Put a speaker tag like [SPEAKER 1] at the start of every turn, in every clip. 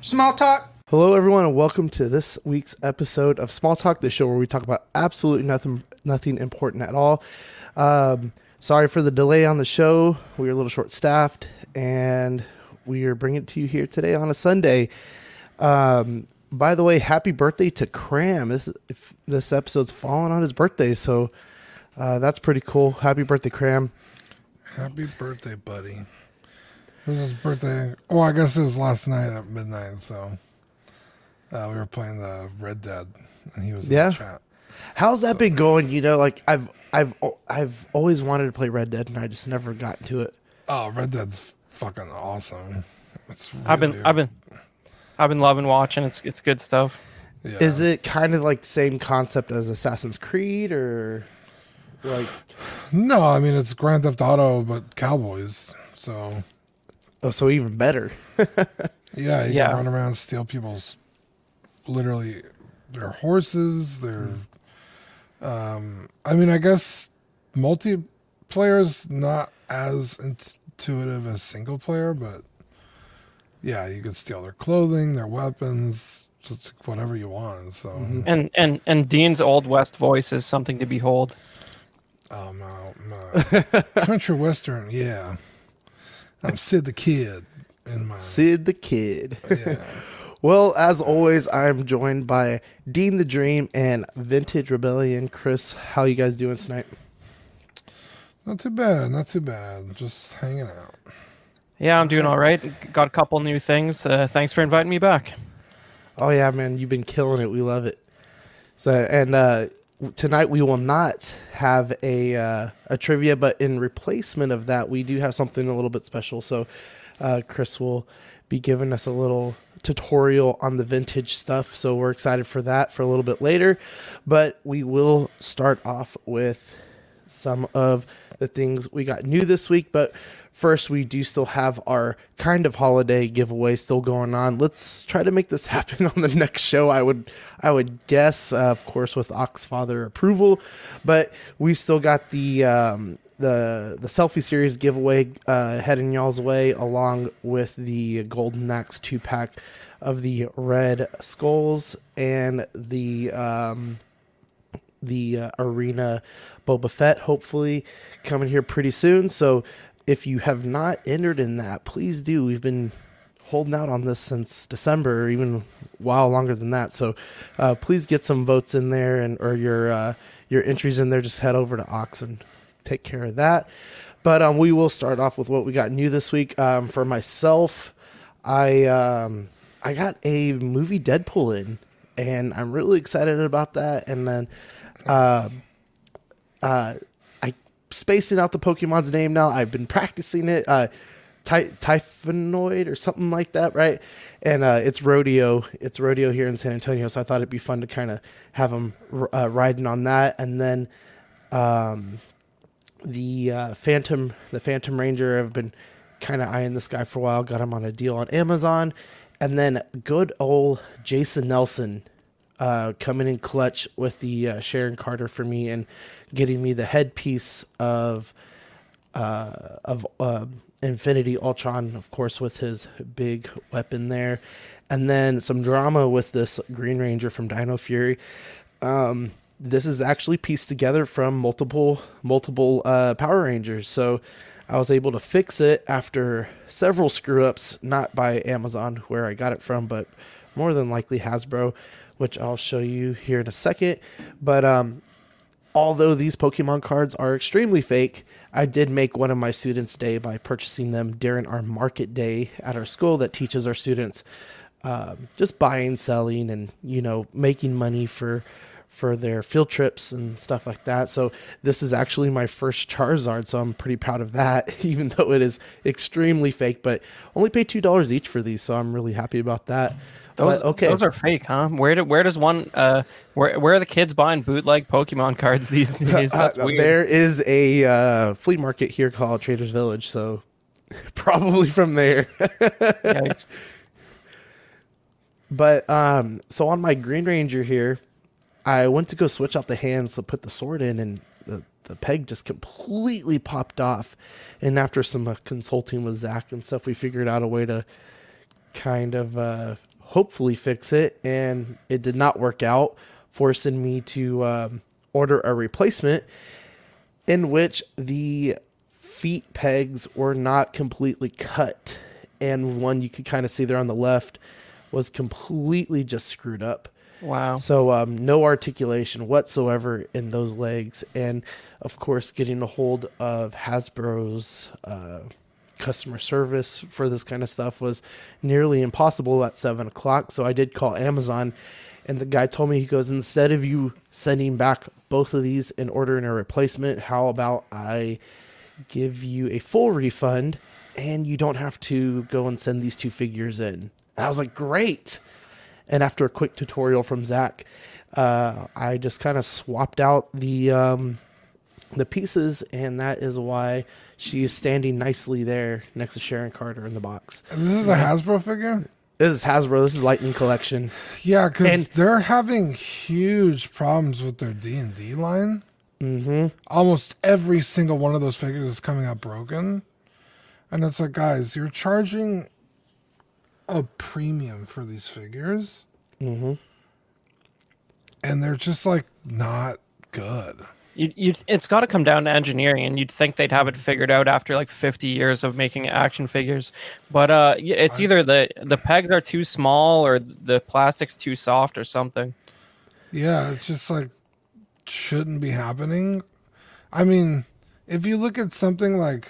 [SPEAKER 1] Small talk.
[SPEAKER 2] Hello, everyone, and welcome to this week's episode of Small Talk, the show where we talk about absolutely nothing, nothing important at all. Um, sorry for the delay on the show. We were a little short-staffed, and we are bringing it to you here today on a Sunday. Um, by the way, happy birthday to Cram! This if this episode's falling on his birthday, so uh, that's pretty cool. Happy birthday, Cram!
[SPEAKER 3] Happy birthday, buddy. It was his birthday. Oh, I guess it was last night at midnight. So uh, we were playing the Red Dead, and he was
[SPEAKER 2] Yeah?
[SPEAKER 3] in the chat.
[SPEAKER 2] How's that been going? You know, like I've I've I've always wanted to play Red Dead, and I just never got to it.
[SPEAKER 3] Oh, Red Dead's fucking awesome. It's
[SPEAKER 4] I've been
[SPEAKER 3] really-
[SPEAKER 4] I've been I've been loving watching. It's it's good stuff.
[SPEAKER 3] yeah.
[SPEAKER 2] Is it kind of like the same concept as Assassin's Creed, or like?
[SPEAKER 3] No, I mean it's Grand Theft Auto, but cowboys. So
[SPEAKER 2] Oh, so even better.
[SPEAKER 3] yeah, you
[SPEAKER 4] Yeah.
[SPEAKER 3] can run around, steal people's literally their horses. Their, um, I mean, I guess multiplayer is not as intuitive as single player, but yeah, you could steal their clothing, their weapons, just whatever you want. So,
[SPEAKER 4] And and and Dean's old west voice is something to behold.
[SPEAKER 3] um, uh, uh, country western, yeah. I'm Sid the Kid in my
[SPEAKER 2] Sid the Kid.
[SPEAKER 3] yeah.
[SPEAKER 2] well, as always, I'm joined by Dean the Dream and Vintage Rebellion. Chris, how you guys doing tonight?
[SPEAKER 3] Not too bad, not too bad. Just hanging out.
[SPEAKER 4] Yeah, I'm doing all right. Got a couple new things. Uh, thanks for inviting me back.
[SPEAKER 2] Oh yeah, man, you've been killing it. We love it. So and uh tonight we will not have a uh, a trivia, but in replacement of that, we do have something a little bit special. So uh, Chris will be giving us a little tutorial on the vintage stuff. So we're excited for that for a little bit later. But we will start off with some of the things we got new this week. But first, we do still have our kind of holiday giveaway still going on. Let's try to make this happen on the next show. I would, I would guess, uh, of course, with Oxfather approval. But we still got the um, the the selfie series giveaway uh, heading y'all's way, along with the Golden Axe two pack of the red skulls and the. Um, the uh, arena Boba Fett, hopefully coming here pretty soon. So if you have not entered in that, please do. We've been holding out on this since December, or even a while longer than that. So uh, please get some votes in there and or your uh, your entries in there. Just head over to Ox and take care of that. But um, we will start off with what we got new this week. Um, for myself, I um, I got a movie Deadpool in, and I'm really excited about that. And then uh, uh, I spacing out the Pokemon's name now. I've been practicing it. Uh, Ty- Typhonoid or something like that, right? And uh, it's rodeo. It's rodeo here in San Antonio, so I thought it'd be fun to kind of have them uh, riding on that. And then um, the uh, Phantom, the Phantom Ranger, I've been kind of eyeing this guy for a while. Got him on a deal on Amazon, and then good old Jason Nelson uh, coming in clutch with the uh, Sharon Carter for me and getting me the headpiece of uh, of uh, Infinity Ultron, of course, with his big weapon there, and then some drama with this Green Ranger from Dino Fury. Um, this is actually pieced together from multiple multiple uh, Power Rangers, so I was able to fix it after several screw ups, not by Amazon where I got it from, but more than likely Hasbro, which I'll show you here in a second. But um, although these Pokemon cards are extremely fake, I did make one of my students' day by purchasing them during our market day at our school that teaches our students um, just buying, selling, and you know making money for for their field trips and stuff like that. So this is actually my first Charizard, so I'm pretty proud of that, even though it is extremely fake. But only paid two dollars each for these, so I'm really happy about that.
[SPEAKER 4] Those,
[SPEAKER 2] but, okay,
[SPEAKER 4] those are fake, huh? Where do, where does one uh where where are the kids buying bootleg Pokemon cards these days?
[SPEAKER 2] Uh, there is a uh, flea market here called Traders Village, so probably from there. But um, so on my Green Ranger here, I went to go switch out the hands to put the sword in, and the, the peg just completely popped off. And after some uh, consulting with Zach and stuff, we figured out a way to kind of uh, hopefully fix it, and it did not work out, forcing me to um, order a replacement in which the feet pegs were not completely cut, and one you could kind of see there on the left was completely just screwed up.
[SPEAKER 4] Wow.
[SPEAKER 2] So um, no articulation whatsoever in those legs, and of course, getting a hold of Hasbro's uh, customer service for this kind of stuff was nearly impossible at seven o'clock. So I did call Amazon, and the guy told me he goes instead of you sending back both of these and ordering a replacement, how about I give you a full refund and you don't have to go and send these two figures in? And I was like, great. And after a quick tutorial from Zach, uh, I just kind of swapped out the um, the pieces, and that is why she is standing nicely there next to Sharon Carter in the box.
[SPEAKER 3] And this is a Hasbro figure.
[SPEAKER 2] This is Hasbro. This is Lightning Collection.
[SPEAKER 3] Yeah, because they're having huge problems with their D and D line. Mm-hmm. Almost every single one of those figures is coming out broken, and it's like, guys, you're charging a premium for these figures, mm-hmm. and they're just like not good.
[SPEAKER 4] You, you, it's got to come down to engineering, and you'd think they'd have it figured out after like 50 years of making action figures. But uh, it's either the the pegs are too small or the plastic's too soft or something.
[SPEAKER 3] Yeah, it's just like shouldn't be happening. I mean, if you look at something like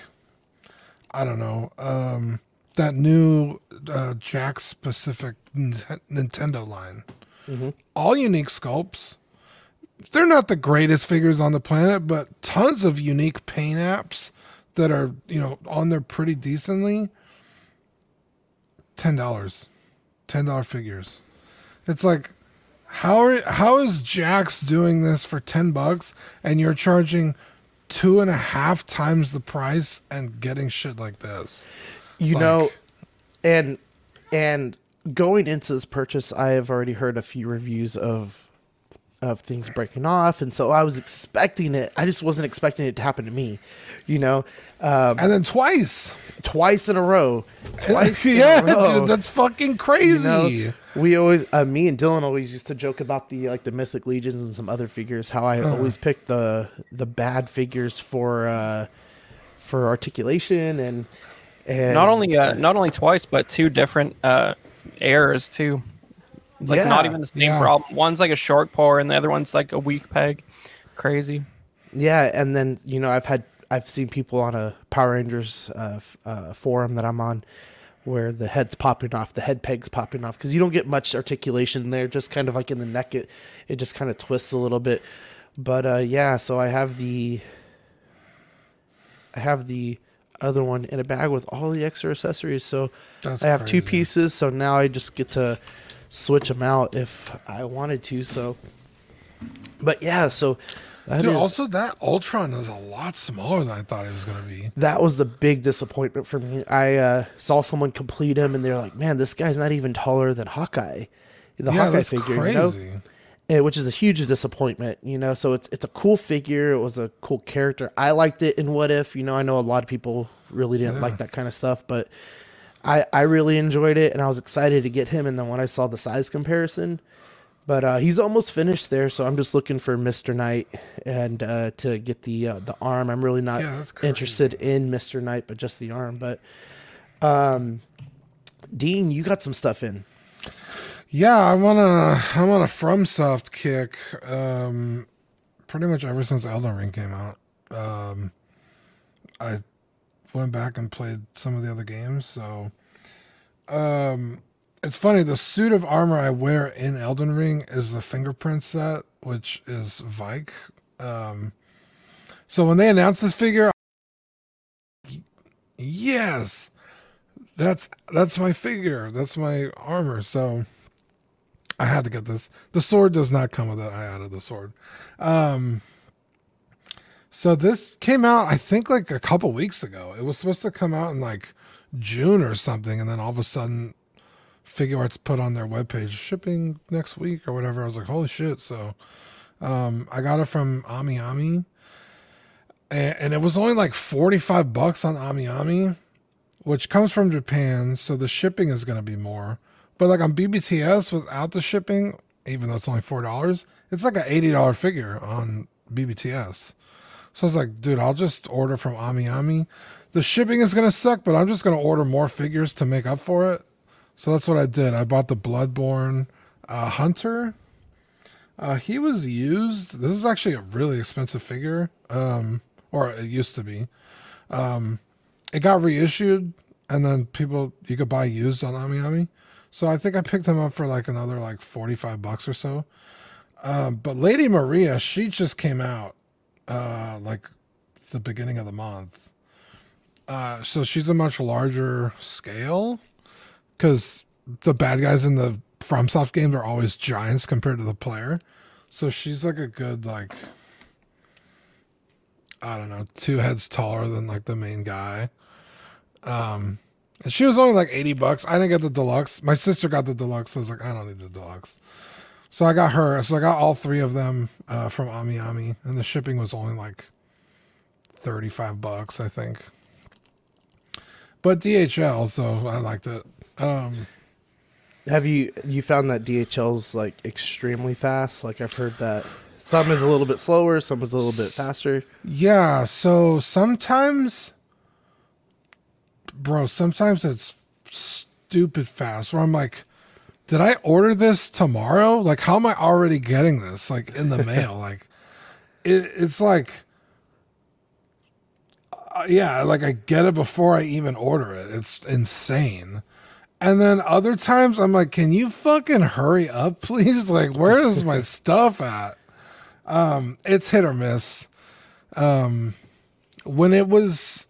[SPEAKER 3] I don't know, um that new uh Jakks Pacific Nintendo line. All unique sculpts. They're not the greatest figures on the planet, but tons of unique paint apps that are, you know, on there pretty decently. $10. $10 figures. It's like how are how is Jakks doing this for ten bucks and you're charging two and a half times the price and getting shit like this?
[SPEAKER 2] You
[SPEAKER 3] Like-
[SPEAKER 2] know, and and going into this purchase, I have already heard a few reviews of of things breaking off, and so I was expecting it. I just wasn't expecting it to happen to me. You know, um,
[SPEAKER 3] And then twice.
[SPEAKER 2] twice in a row, twice.
[SPEAKER 3] yeah,
[SPEAKER 2] in a row.
[SPEAKER 3] dude, that's fucking
[SPEAKER 2] You
[SPEAKER 3] crazy.
[SPEAKER 2] know, we always, uh, me and Dylan always used to joke about the like the mythic legions and some other figures. How I always picked the the bad figures for uh for articulation and and
[SPEAKER 4] Not only uh, not only twice, but two different uh, errors too. Like not even the same
[SPEAKER 3] yeah.
[SPEAKER 4] problem. One's like a short pour, and the other one's like a weak peg. Crazy.
[SPEAKER 2] yeah, and then you know I've had I've seen people on a Power Rangers uh, f- uh, forum that I'm on where the head's popping off, the head peg's popping off because you don't get much articulation there, just kind of like in the neck it it just kind of twists a little bit. But uh, yeah, so I have the I have the other one in a bag with all the extra accessories. So
[SPEAKER 3] That's
[SPEAKER 2] I have two pieces. So now I just get to switch them out if I wanted to. So, but yeah, so that
[SPEAKER 3] Dude,
[SPEAKER 2] is-
[SPEAKER 3] also that Ultron is a lot smaller than I thought it was gonna be.
[SPEAKER 2] that was the big disappointment for me. I uh, saw someone complete him, and they're like, "Man, this guy's not even taller than Hawkeye." The
[SPEAKER 3] yeah,
[SPEAKER 2] Hawkeye figure,
[SPEAKER 3] crazy.
[SPEAKER 2] you know, and, which is a huge disappointment. You know, so it's it's a cool figure. It was a cool character. I liked it in What If. You know, I know a lot of people really didn't like that kind of stuff, but I I really enjoyed it, and I was excited to get him. And then when I saw the size comparison. But uh, he's almost finished there, so I'm just looking for Mister Knight and uh, to get the uh, the arm. I'm really not
[SPEAKER 3] Yeah,
[SPEAKER 2] interested in Mister Knight, but just the arm. But um, Dean, you got some stuff in.
[SPEAKER 3] Yeah, I'm on a I'm on a FromSoft kick. Um, pretty much ever since Elden Ring came out. Um, I went back and played some of the other games. So, um, it's funny. The suit of armor I wear in Elden Ring is the fingerprint set, which is Vyke. Um, so when they announced this figure, yes, that's that's my figure. That's my armor. So. I had to get this. The sword does not come with it. I added the sword. Um, so this came out, I think, like a couple weeks ago. It was supposed to come out in like June or something, and then all of a sudden, Figuarts put on their webpage shipping next week or whatever. I was like, holy shit! So um, I got it from Ami Ami, and, and it was only like forty five bucks on Ami Ami. which comes from Japan, so the shipping is going to be more. But like on BBTS without the shipping, even though it's only four dollars, it's like an eighty dollar figure on BBTS. So I was like, dude, I'll just order from Ami Ami. The shipping is gonna suck, but I'm just gonna order more figures to make up for it. So that's what I did. I bought the Bloodborne uh, Hunter. Uh, he was used. This is actually a really expensive figure, um, or it used to be. Um, it got reissued, and then people you could buy used on Ami Ami. So I think I picked him up for like another like forty five bucks or so. Um, but Lady Maria, she just came out uh, like the beginning of the month. Uh, so she's a much larger scale because the bad guys in the FromSoft games are always giants compared to the player. So she's like a good like I don't know, two heads taller than like the main guy. Um and she was only like 80 bucks. I didn't get the deluxe. My sister got the deluxe. So I was like, I don't need the deluxe. So I got her. So I got all three of them uh, from Ami Ami. And the shipping was only like 35 bucks, I think. But DHL, so I liked it. Um,
[SPEAKER 2] Have you you found that DHL's like extremely fast? Like I've heard that some is a little bit slower, some is a little bit faster.
[SPEAKER 3] Yeah, so sometimes, bro, sometimes it's stupid fast where I'm like, did I order this tomorrow? Like, how am I already getting this? Like, in the mail? like, it, it's like, uh, yeah, like I get it before I even order it. It's insane. And then other times I'm like, can you fucking hurry up, please? Like, where is my stuff at? Um, it's hit or miss. Um, when it was,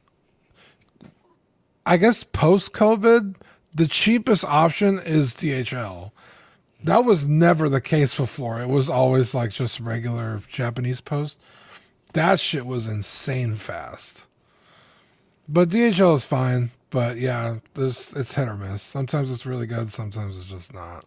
[SPEAKER 3] I guess post COVID, the cheapest option is DHL. That was never the case before. It was always like just regular Japanese post. That shit was insane fast. But DHL is fine. But yeah, there's it's hit or miss. Sometimes it's really good, sometimes it's just not.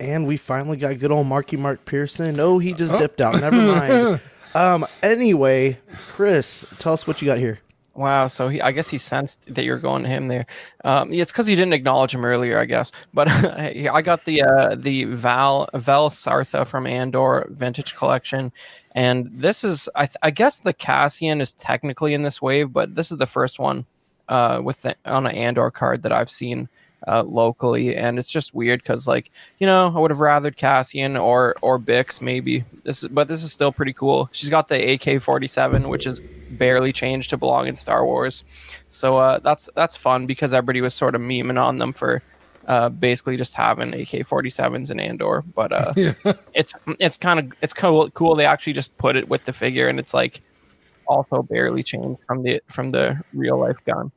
[SPEAKER 2] And we finally got good old Marky Mark Pearson. Oh, he just dipped out. Never mind. Um. Anyway, Chris, tell us what you got here.
[SPEAKER 4] Wow, so he, I guess he sensed that you're going to him there. Um, it's because you didn't acknowledge him earlier, I guess. But I got the uh, the Val Vel Sartha from Andor Vintage Collection, and this is I, th- I guess the Cassian is technically in this wave, but this is the first one uh, with the, on an Andor card that I've seen uh, locally, and it's just weird because like you know I would have rathered Cassian or or Bix maybe this is but this is still pretty cool. She's got the AK forty seven, which is barely changed to belong in Star Wars, so uh, that's that's fun because everybody was sort of memeing on them for. Uh, basically just having AK-47s in Andor, but uh, yeah. it's it's kind of it's cool. Cool. They actually just put it with the figure, and it's like also barely changed from the from the real life gun.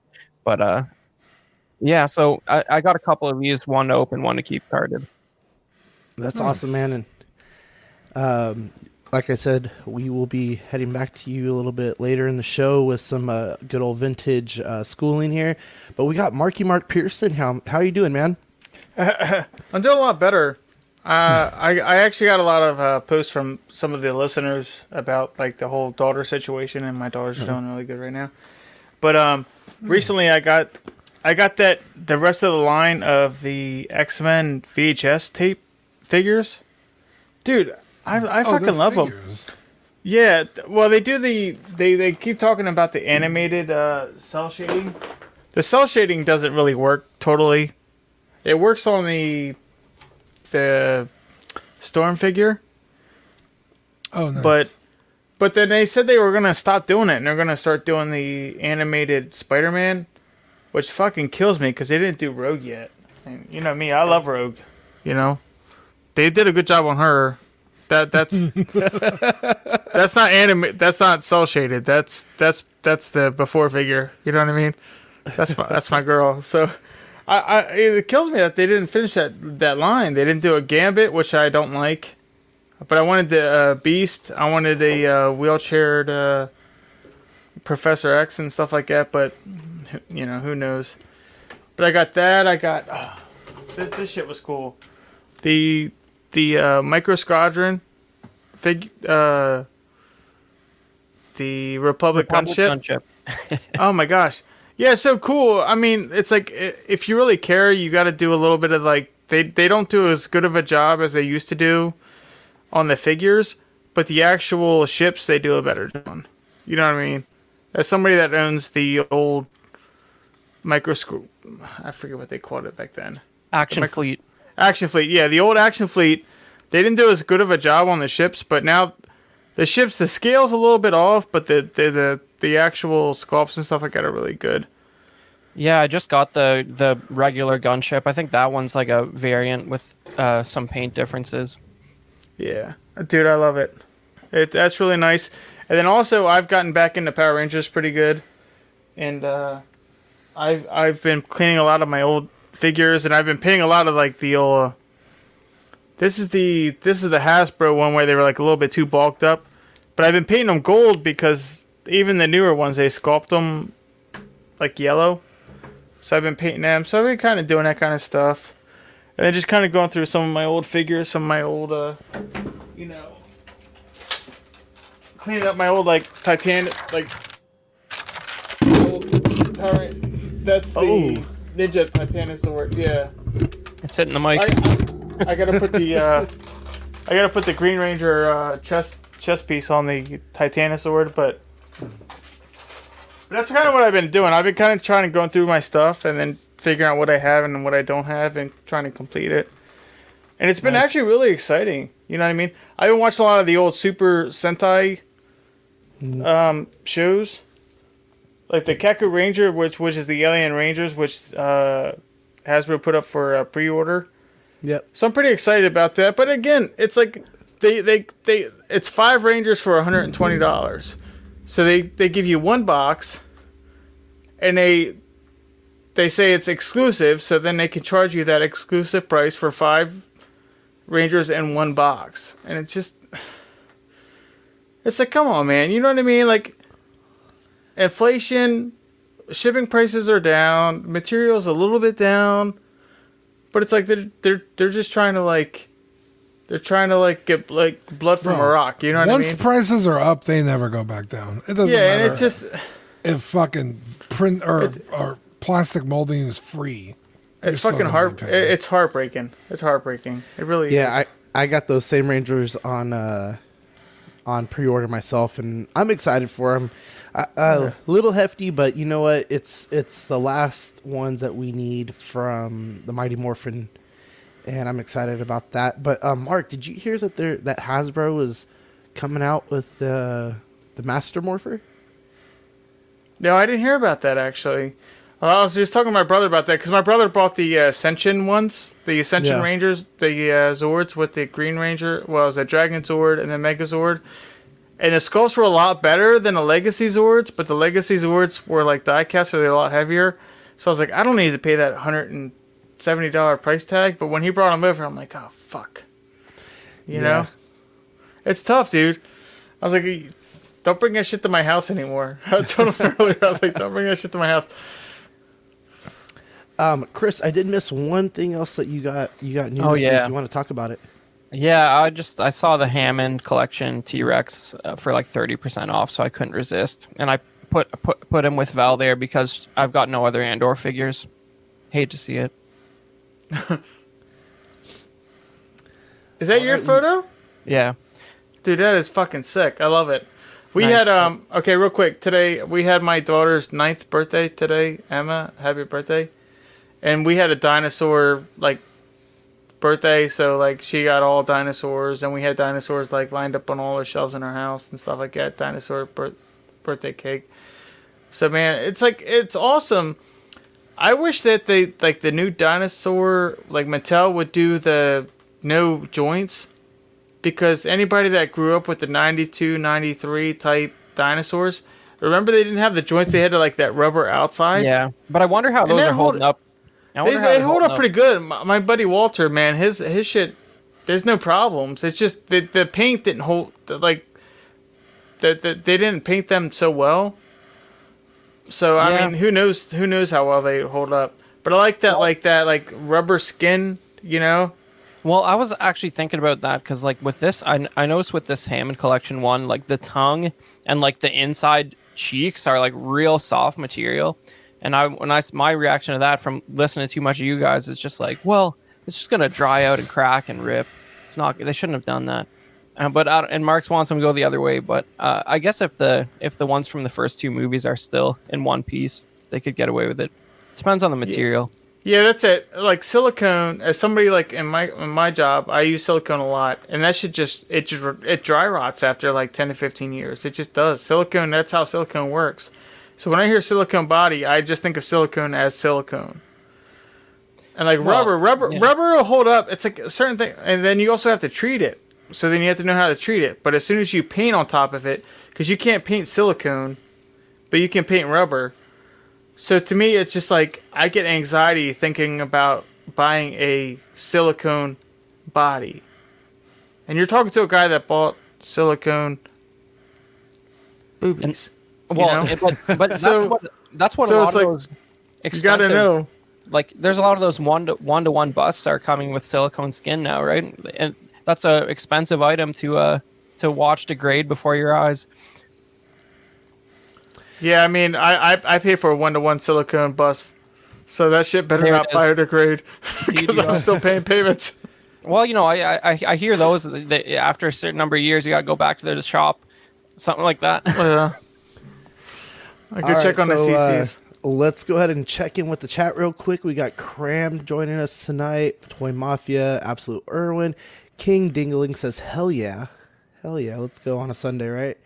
[SPEAKER 4] But uh, yeah, so I, I got a couple of these, one to open, one to keep carded.
[SPEAKER 2] That's awesome, man. And um, like I said, we will be heading back to you a little bit later in the show with some uh, good old vintage uh, schooling here. But we got Marky Mark Pearson. How how you doing, man?
[SPEAKER 1] I'm doing a lot better. Uh, I I actually got a lot of uh, posts from some of the listeners about like the whole daughter situation, and my daughter's doing really good right now. But um, recently I got I got that the rest of the line of the X Men VHS tape figures, dude. I I
[SPEAKER 3] Oh,
[SPEAKER 1] fucking love them.
[SPEAKER 3] figures.
[SPEAKER 1] Yeah, well, they do the they they keep talking about the animated uh, cell shading. The cell shading doesn't really work totally. It works on the the storm figure,
[SPEAKER 3] Oh, nice.
[SPEAKER 1] but but then they said they were gonna stop doing it and they're gonna start doing the animated Spider-Man, which fucking kills me because they didn't do Rogue yet. And you know me, I love Rogue. You know, they did a good job on her. That that's that's not anime. That's not cell shaded. That's that's that's the before figure. You know what I mean? That's my that's my girl. So. I, I, it kills me that they didn't finish that that line. They didn't do a gambit, which I don't like. But I wanted the uh, Beast. I wanted a uh, wheelchaired uh, Professor X and stuff like that. But you know, who knows? But I got that. I got oh, this, this shit was cool. The the uh, Micro Squadron fig uh, the Republic,
[SPEAKER 4] Republic
[SPEAKER 1] gunship.
[SPEAKER 4] gunship.
[SPEAKER 1] Oh my gosh. Yeah, so cool. I mean, it's like if you really care, you got to do a little bit of like they they don't do as good of a job as they used to do on the figures, but the actual ships they do a better job on. You know what I mean? As somebody that owns the old microscope, I forget what they called it back then.
[SPEAKER 4] Action
[SPEAKER 1] mic-
[SPEAKER 4] Fleet.
[SPEAKER 1] Action Fleet, yeah, the old Action Fleet. They didn't do as good of a job on the ships, but now the ships, the scale's a little bit off, but the the the, the actual sculpts and stuff like that are really good.
[SPEAKER 4] Yeah, I just got the the regular gunship. I think that one's like a variant with uh, some paint differences.
[SPEAKER 1] Yeah, dude, I love it. It that's really nice. And then also, I've gotten back into Power Rangers pretty good, and uh, I've I've been cleaning a lot of my old figures, and I've been painting a lot of like the old. this is the this is the Hasbro one where they were like a little bit too bulked up, but I've been painting them gold because even the newer ones they sculpt them like yellow. So I've been painting them. So I've been kind of doing that kind of stuff. And then just kind of going through some of my old figures, some of my old, uh, you know, cleaning up my old like Titanic, like old. That's the
[SPEAKER 2] Oh.
[SPEAKER 1] Ninja Titanosaur. Yeah,
[SPEAKER 4] It's hitting the mic.
[SPEAKER 1] I, I, I gotta put the, uh, I gotta put the Green Ranger uh, chest chest piece on the Titanosaur, but. But that's kind of what I've been doing. I've been kind of trying to go through my stuff and then figuring out what I have and what I don't have and trying to complete it. And it's been
[SPEAKER 2] Nice.
[SPEAKER 1] actually really exciting. You know what I mean? I've been watching a lot of the old Super Sentai um, shows, like the Kakuranger, which which is the Alien Rangers, which uh, Hasbro put up for uh, pre-order.
[SPEAKER 2] Yep.
[SPEAKER 1] So I'm pretty excited about that. But again, it's like they they they it's five Rangers for 120 dollars. So they they give you one box, and they they say it's exclusive. So then they can charge you that exclusive price for five Rangers in one box, and it's just it's like come on, man. You know what I mean? Like inflation, shipping prices are down, materials a little bit down. But it's like they're they're they're just trying to like they're trying to like get like blood from
[SPEAKER 3] Bro,
[SPEAKER 1] a rock. You know what I mean?
[SPEAKER 3] Once prices are up, they never go back down. It doesn't matter.
[SPEAKER 1] yeah,
[SPEAKER 3] matter
[SPEAKER 1] and it's just
[SPEAKER 3] if fucking print or or plastic molding is free.
[SPEAKER 1] it's fucking
[SPEAKER 3] gonna
[SPEAKER 1] heart.
[SPEAKER 3] be.
[SPEAKER 1] It's heartbreaking. It's heartbreaking. It really.
[SPEAKER 2] Yeah,
[SPEAKER 1] is.
[SPEAKER 2] I I got those same Rangers on uh on pre-order myself, and I'm excited for them. A uh, little hefty, but you know what? It's it's the last ones that we need from the Mighty Morphin, and I'm excited about that. But um, Mark, did you hear that there that Hasbro is coming out with the the Master Morpher?
[SPEAKER 1] No, I didn't hear about that actually. Well, I was just talking to my brother about that because my brother bought the uh, Ascension ones, the Ascension
[SPEAKER 2] Yeah.
[SPEAKER 1] Rangers, the uh, Zords with the Green Ranger. Well, it was a Dragon Zord and the Mega Zord. And the sculpts were a lot better than the Legacy Zords, but the Legacy Zords were like diecast, so they're a lot heavier. So I was like, I don't need to pay that hundred and seventy dollar price tag. But when he brought them over, I'm like, oh fuck, you
[SPEAKER 2] Yeah.
[SPEAKER 1] know, it's tough, dude. I was like, don't bring that shit to my house anymore. I told him earlier, I was like, don't bring that shit to my house.
[SPEAKER 2] Um, Chris, I did miss one thing else that you got. You got new
[SPEAKER 4] Oh,
[SPEAKER 2] this week.
[SPEAKER 4] yeah.
[SPEAKER 2] You want to talk about it?
[SPEAKER 4] Yeah, I just I saw the Hammond collection T Rex uh, for like thirty percent off, so I couldn't resist, and I put put put him with Val there because I've got no other Andor figures. Hate to see it.
[SPEAKER 1] Is that your photo?
[SPEAKER 4] Yeah,
[SPEAKER 1] Dude, that is fucking sick. I love it. We
[SPEAKER 4] Nice.
[SPEAKER 1] had um okay, real quick. Today we had my daughter's ninth birthday today. Emma, happy birthday. And we had a dinosaur like birthday, so like she got all dinosaurs and we had dinosaurs like lined up on all the shelves in our house and stuff like that. Dinosaur bir- birthday cake. So man, it's like it's awesome. I wish that they like the new dinosaur like Mattel would do the no joints because anybody that grew up with the 92 93 type dinosaurs remember they didn't have the joints they had to like that rubber outside
[SPEAKER 4] yeah, but I wonder how
[SPEAKER 1] And
[SPEAKER 4] those are
[SPEAKER 1] hold-
[SPEAKER 4] holding up.
[SPEAKER 1] They, they hold up pretty good. My, my buddy walter man his his shit there's no problems. It's just the, the paint didn't hold like the, the, they didn't paint them so well. So i
[SPEAKER 4] Yeah.
[SPEAKER 1] mean who knows who knows how well they hold up. But i like that like that like rubber skin you know?
[SPEAKER 4] Well, I was actually thinking about that because, like, with this, I, I noticed with this Hammond collection one, like the tongue and like the inside cheeks are like real soft material. And I when I my reaction to that from listening to too much of you guys is just like, well, it's just gonna dry out and crack and rip. It's not. They shouldn't have done that. Uh, but don't- and Marx wants them to go the other way. But uh, I guess if the if the ones from the first two movies are still in one piece, they could get away with it. Depends on the material.
[SPEAKER 1] Yeah, that's it. Like silicone, as somebody like in my in my job, I use silicone a lot, and that should just it just it dry rots after like ten to fifteen years. It just does. Silicone. That's how silicone works. So when I hear silicone body, I just think of silicone as silicone. And like
[SPEAKER 4] Well,
[SPEAKER 1] rubber, rubber,
[SPEAKER 4] yeah.
[SPEAKER 1] rubber will hold up. It's like a certain thing, and then you also have to treat it. So then you have to know how to treat it. But as soon as you paint on top of it, because you can't paint silicone, but you can paint rubber. So to me, it's just like I get anxiety thinking about buying a silicone body. And you're talking to a guy that bought silicone boobies.
[SPEAKER 4] Well,
[SPEAKER 1] know?
[SPEAKER 4] it- but but that's
[SPEAKER 1] So-
[SPEAKER 4] what that's what
[SPEAKER 1] so
[SPEAKER 4] a lot of
[SPEAKER 1] like,
[SPEAKER 4] those
[SPEAKER 1] you got to
[SPEAKER 4] expensive
[SPEAKER 1] know.
[SPEAKER 4] like there's a lot of those one to one to one busts are coming with silicone skin now, right? And that's a expensive item to uh to watch degrade before your eyes.
[SPEAKER 1] Yeah, I mean, I I, I pay for a one to one silicone bust, so that shit better
[SPEAKER 4] There
[SPEAKER 1] not biodegrade because I'm still paying payments.
[SPEAKER 4] Well, you know, I I, I hear those that after a certain number of years, you got to go back to the shop, something like that.
[SPEAKER 1] Yeah. I could check on the
[SPEAKER 2] so, uh, let's go ahead and check in with the chat real quick. We got Cram joining us tonight. Toy Mafia, Absolute Irwin, King Dingling says, "Hell yeah, hell yeah, let's go on a Sunday, right?"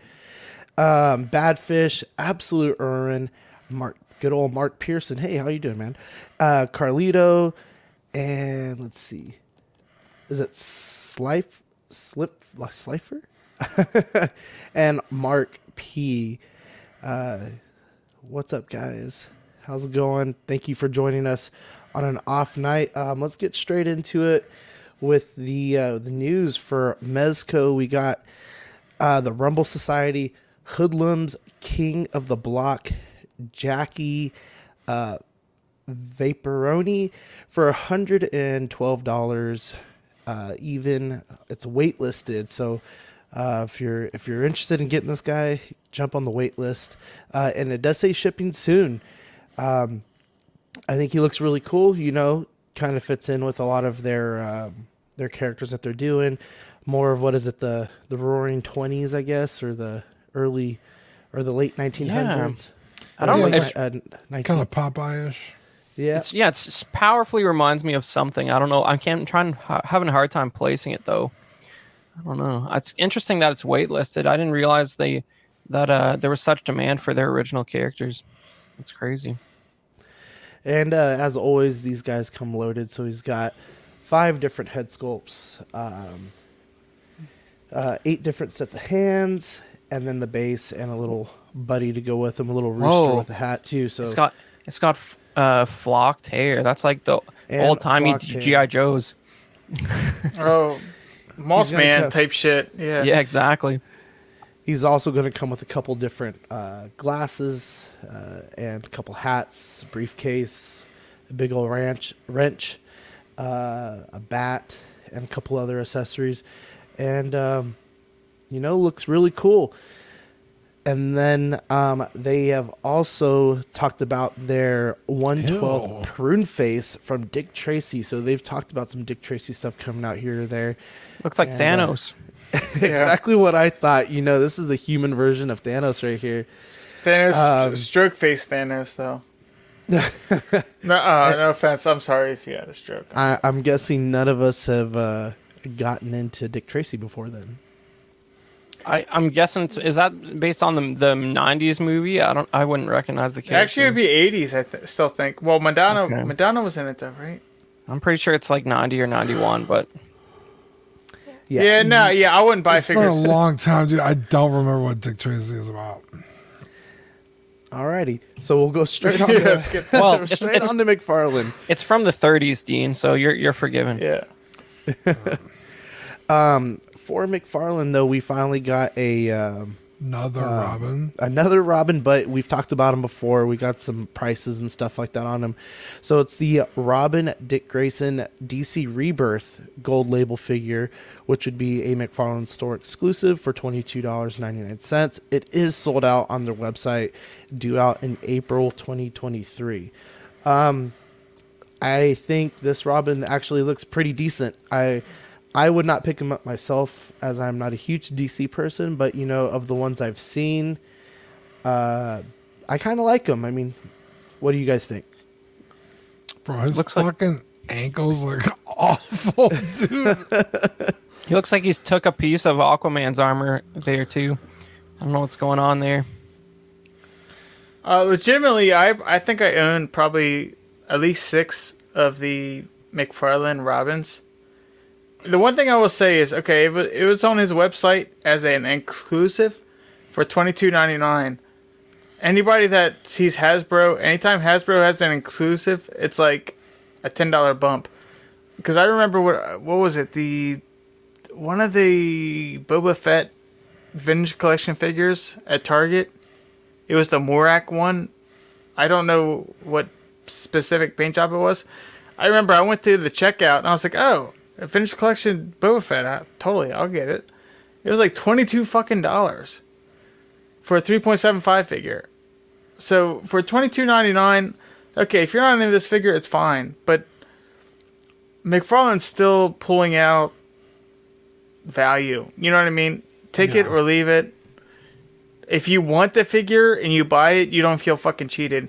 [SPEAKER 2] Um, Badfish, Absolute Irwin, Mark, good old Mark Pearson. Hey, how you doing, man? Uh, Carlito, and let's see, is it Slife, Slip, Slifer, and Mark P. What's up, guys? How's it going? Thank you for joining us on an off night. Um, let's get straight into it with the uh, the news for Mezco. We got uh, the Rumble Society, Hoodlums, King of the Block, Jackie, uh, Vaporoni for hundred and twelve dollars. Uh, even it's waitlisted, so uh, if you're if you're interested in getting this guy, jump on the wait list. Uh, and it does say shipping soon. Um, I think he looks really cool. You know, kind of fits in with a lot of their um, their characters that they're doing. More of what is it the the Roaring Twenties, I guess, or the early or the late nineteen hundreds.
[SPEAKER 4] I don't
[SPEAKER 3] know,
[SPEAKER 2] Late,
[SPEAKER 3] it's
[SPEAKER 2] uh, 19
[SPEAKER 3] Kind of Popeye-ish.
[SPEAKER 2] yeah.
[SPEAKER 4] It's yeah, it's, it's powerfully reminds me of something. I don't know. I can't I'm trying ha- having a hard time placing it though. I don't know. It's interesting that it's waitlisted. I didn't realize they that uh there was such demand for their original characters. It's crazy.
[SPEAKER 2] And uh, as always, these guys come loaded. So he's got five different head sculpts, um, uh, eight different sets of hands, and then the base and a little buddy to go with him, a little rooster
[SPEAKER 4] Whoa.
[SPEAKER 2] with a hat too. So
[SPEAKER 4] It's got it's got f- uh flocked hair. That's like the old timey. GI Joes.
[SPEAKER 1] Oh, Moss Man type shit. Yeah.
[SPEAKER 4] Yeah, exactly.
[SPEAKER 2] He's also going to come with a couple different uh, glasses uh, and a couple hats, a briefcase, a big old ranch wrench, uh, a bat, and a couple other accessories. And um, you know, looks really cool. And then um, they have also talked about their 112
[SPEAKER 3] Ew.
[SPEAKER 2] prune face from Dick Tracy. So they've talked about some Dick Tracy stuff coming out here or there.
[SPEAKER 4] Looks like
[SPEAKER 2] And, uh,
[SPEAKER 4] Thanos.
[SPEAKER 2] exactly what I thought. You know, this is the human version of Thanos right here.
[SPEAKER 1] Thanos,
[SPEAKER 2] Um,
[SPEAKER 1] stroke face Thanos though. no, uh, no offense. I'm sorry if you had a stroke.
[SPEAKER 2] I, I'm guessing none of us have uh, gotten into Dick Tracy before then.
[SPEAKER 4] I, I'm guessing it's- is that based on the the '90s movie? I don't. I wouldn't recognize the character.
[SPEAKER 1] Actually, it'd be 80s. I th- still think. Well, Madonna,
[SPEAKER 4] Okay.
[SPEAKER 1] Madonna was in it though, right?
[SPEAKER 4] I'm pretty sure it's like 90 or 91, but
[SPEAKER 1] Yeah. no, yeah. I wouldn't buy
[SPEAKER 3] It's been a long time, dude. I don't remember what Dick Tracy is about.
[SPEAKER 2] Alrighty, so we'll go straight on
[SPEAKER 1] Yeah,
[SPEAKER 2] to
[SPEAKER 1] skip-
[SPEAKER 4] well,
[SPEAKER 2] straight
[SPEAKER 4] it's,
[SPEAKER 2] on to McFarlane.
[SPEAKER 4] it's from the 30s, Dean. So you're you're forgiven.
[SPEAKER 1] yeah.
[SPEAKER 2] For McFarlane, though, we finally got a um,
[SPEAKER 3] Another Robin.
[SPEAKER 2] another Robin, but we've talked about him before. We got some prices and stuff like that on him. So it's the Robin Dick Grayson DC Rebirth gold label figure, which would be a McFarlane store exclusive for $22.99. It is sold out on their website, due out in April 2023. Um, I think this Robin actually looks pretty decent. I I would not pick him up myself as I'm not a huge DC person, but you know, of the ones I've seen, uh, I kind of like him. I mean, what do you guys think?
[SPEAKER 3] Bro, his
[SPEAKER 4] Looks like-
[SPEAKER 3] fucking ankles look awful, dude.
[SPEAKER 4] He looks like he's took a piece of Aquaman's armor there too. I don't know what's going on there.
[SPEAKER 1] Uh, legitimately, I I think I own probably at least six of the McFarlane Robins. The one thing I will say is, okay, it was, on his website as an exclusive for twenty two ninety nine. Anybody that sees Hasbro, anytime Hasbro has an exclusive, it's like a ten dollar bump. Because I remember what what was it the one of the Boba Fett vintage collection figures at Target. It was the Morak one. I don't know what specific paint job it was. I remember I went to the checkout and I was like, "Oh, a vintage collection Boba Fett. I, totally, I'll get it." It was like twenty two fucking dollars for a three point seven five figure. So for twenty two ninety nine, okay, if you're not into this figure, it's fine. But McFarlane's still pulling out value. You know what I mean? Take it or leave it. If you want the figure and you buy it, you don't feel fucking cheated.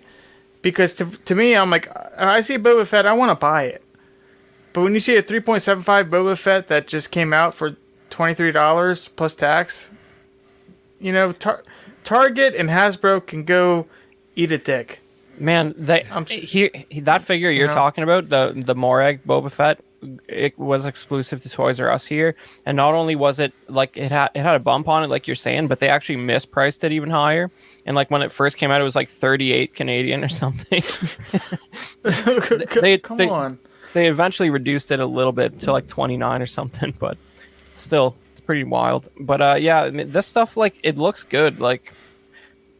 [SPEAKER 1] Because to, to me, I'm like, I see Boba Fett, I want to buy it. But when you see a 3.75 Boba Fett that just came out for $23 plus tax, you know, tar- Target and Hasbro can go eat a dick.
[SPEAKER 4] Man, they
[SPEAKER 1] I'm
[SPEAKER 4] he, he- that figure you're
[SPEAKER 1] Yeah.
[SPEAKER 4] talking about the the Morak Boba Fett. It was exclusive to Toys R Us here, and not only was it like it had it had a bump on it, like you're saying, but they actually mispriced it even higher. And like when it first came out, it was like 38 Canadian or something. they-
[SPEAKER 1] Come
[SPEAKER 4] they-
[SPEAKER 1] on.
[SPEAKER 4] They eventually reduced it a little bit to like 29 or something, but still, it's pretty wild. But uh, yeah, I mean, this stuff like it looks good. Like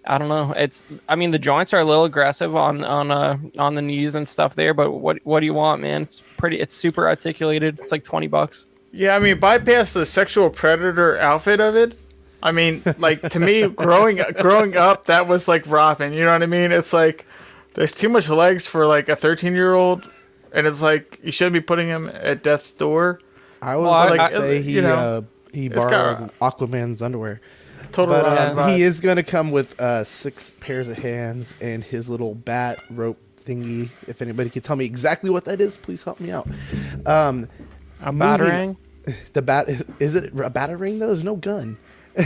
[SPEAKER 4] I don't know, it's I mean the joints are a little aggressive on on uh on the knees and stuff there, but what what do you want, man? It's pretty. It's super articulated. It's like 20 bucks.
[SPEAKER 1] Yeah, I mean, bypass the sexual predator outfit of it. I mean, like to me, growing growing up, that was like Robin. You know what I mean? It's like there's too much legs for like a 13 year old, and it's like you shouldn't be putting him at death's door.
[SPEAKER 2] I was
[SPEAKER 4] Well, I-
[SPEAKER 2] gonna
[SPEAKER 1] I-
[SPEAKER 2] say he
[SPEAKER 1] you know,
[SPEAKER 2] uh, he
[SPEAKER 1] it's got-
[SPEAKER 2] borrowed Aquaman's underwear,
[SPEAKER 1] Total
[SPEAKER 2] but um, he is gonna come with uh, six pairs of hands and his little bat rope thingy. If anybody can tell me exactly what that is, please help me out. Um,
[SPEAKER 4] A
[SPEAKER 2] Moving-
[SPEAKER 4] batarang.
[SPEAKER 2] the bat is it a batarang though? There's no gun.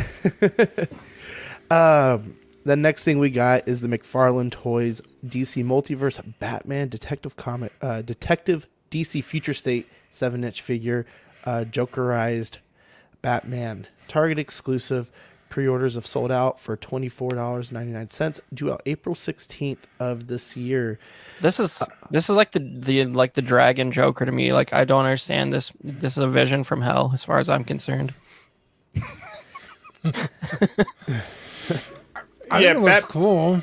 [SPEAKER 2] um, the next thing we got is the McFarlane Toys DC Multiverse Batman Detective Comic uh, Detective DC Future State seven inch figure, uh, Jokerized Batman Target exclusive. Pre-orders have sold out for twenty four dollars ninety nine cents. Due out April sixteenth of this year.
[SPEAKER 4] This is this is like the the like the dragon Joker to me. Like I don't understand this. This is a vision from hell, as far as I'm concerned.
[SPEAKER 3] I
[SPEAKER 1] Yeah,
[SPEAKER 3] think it looks cool.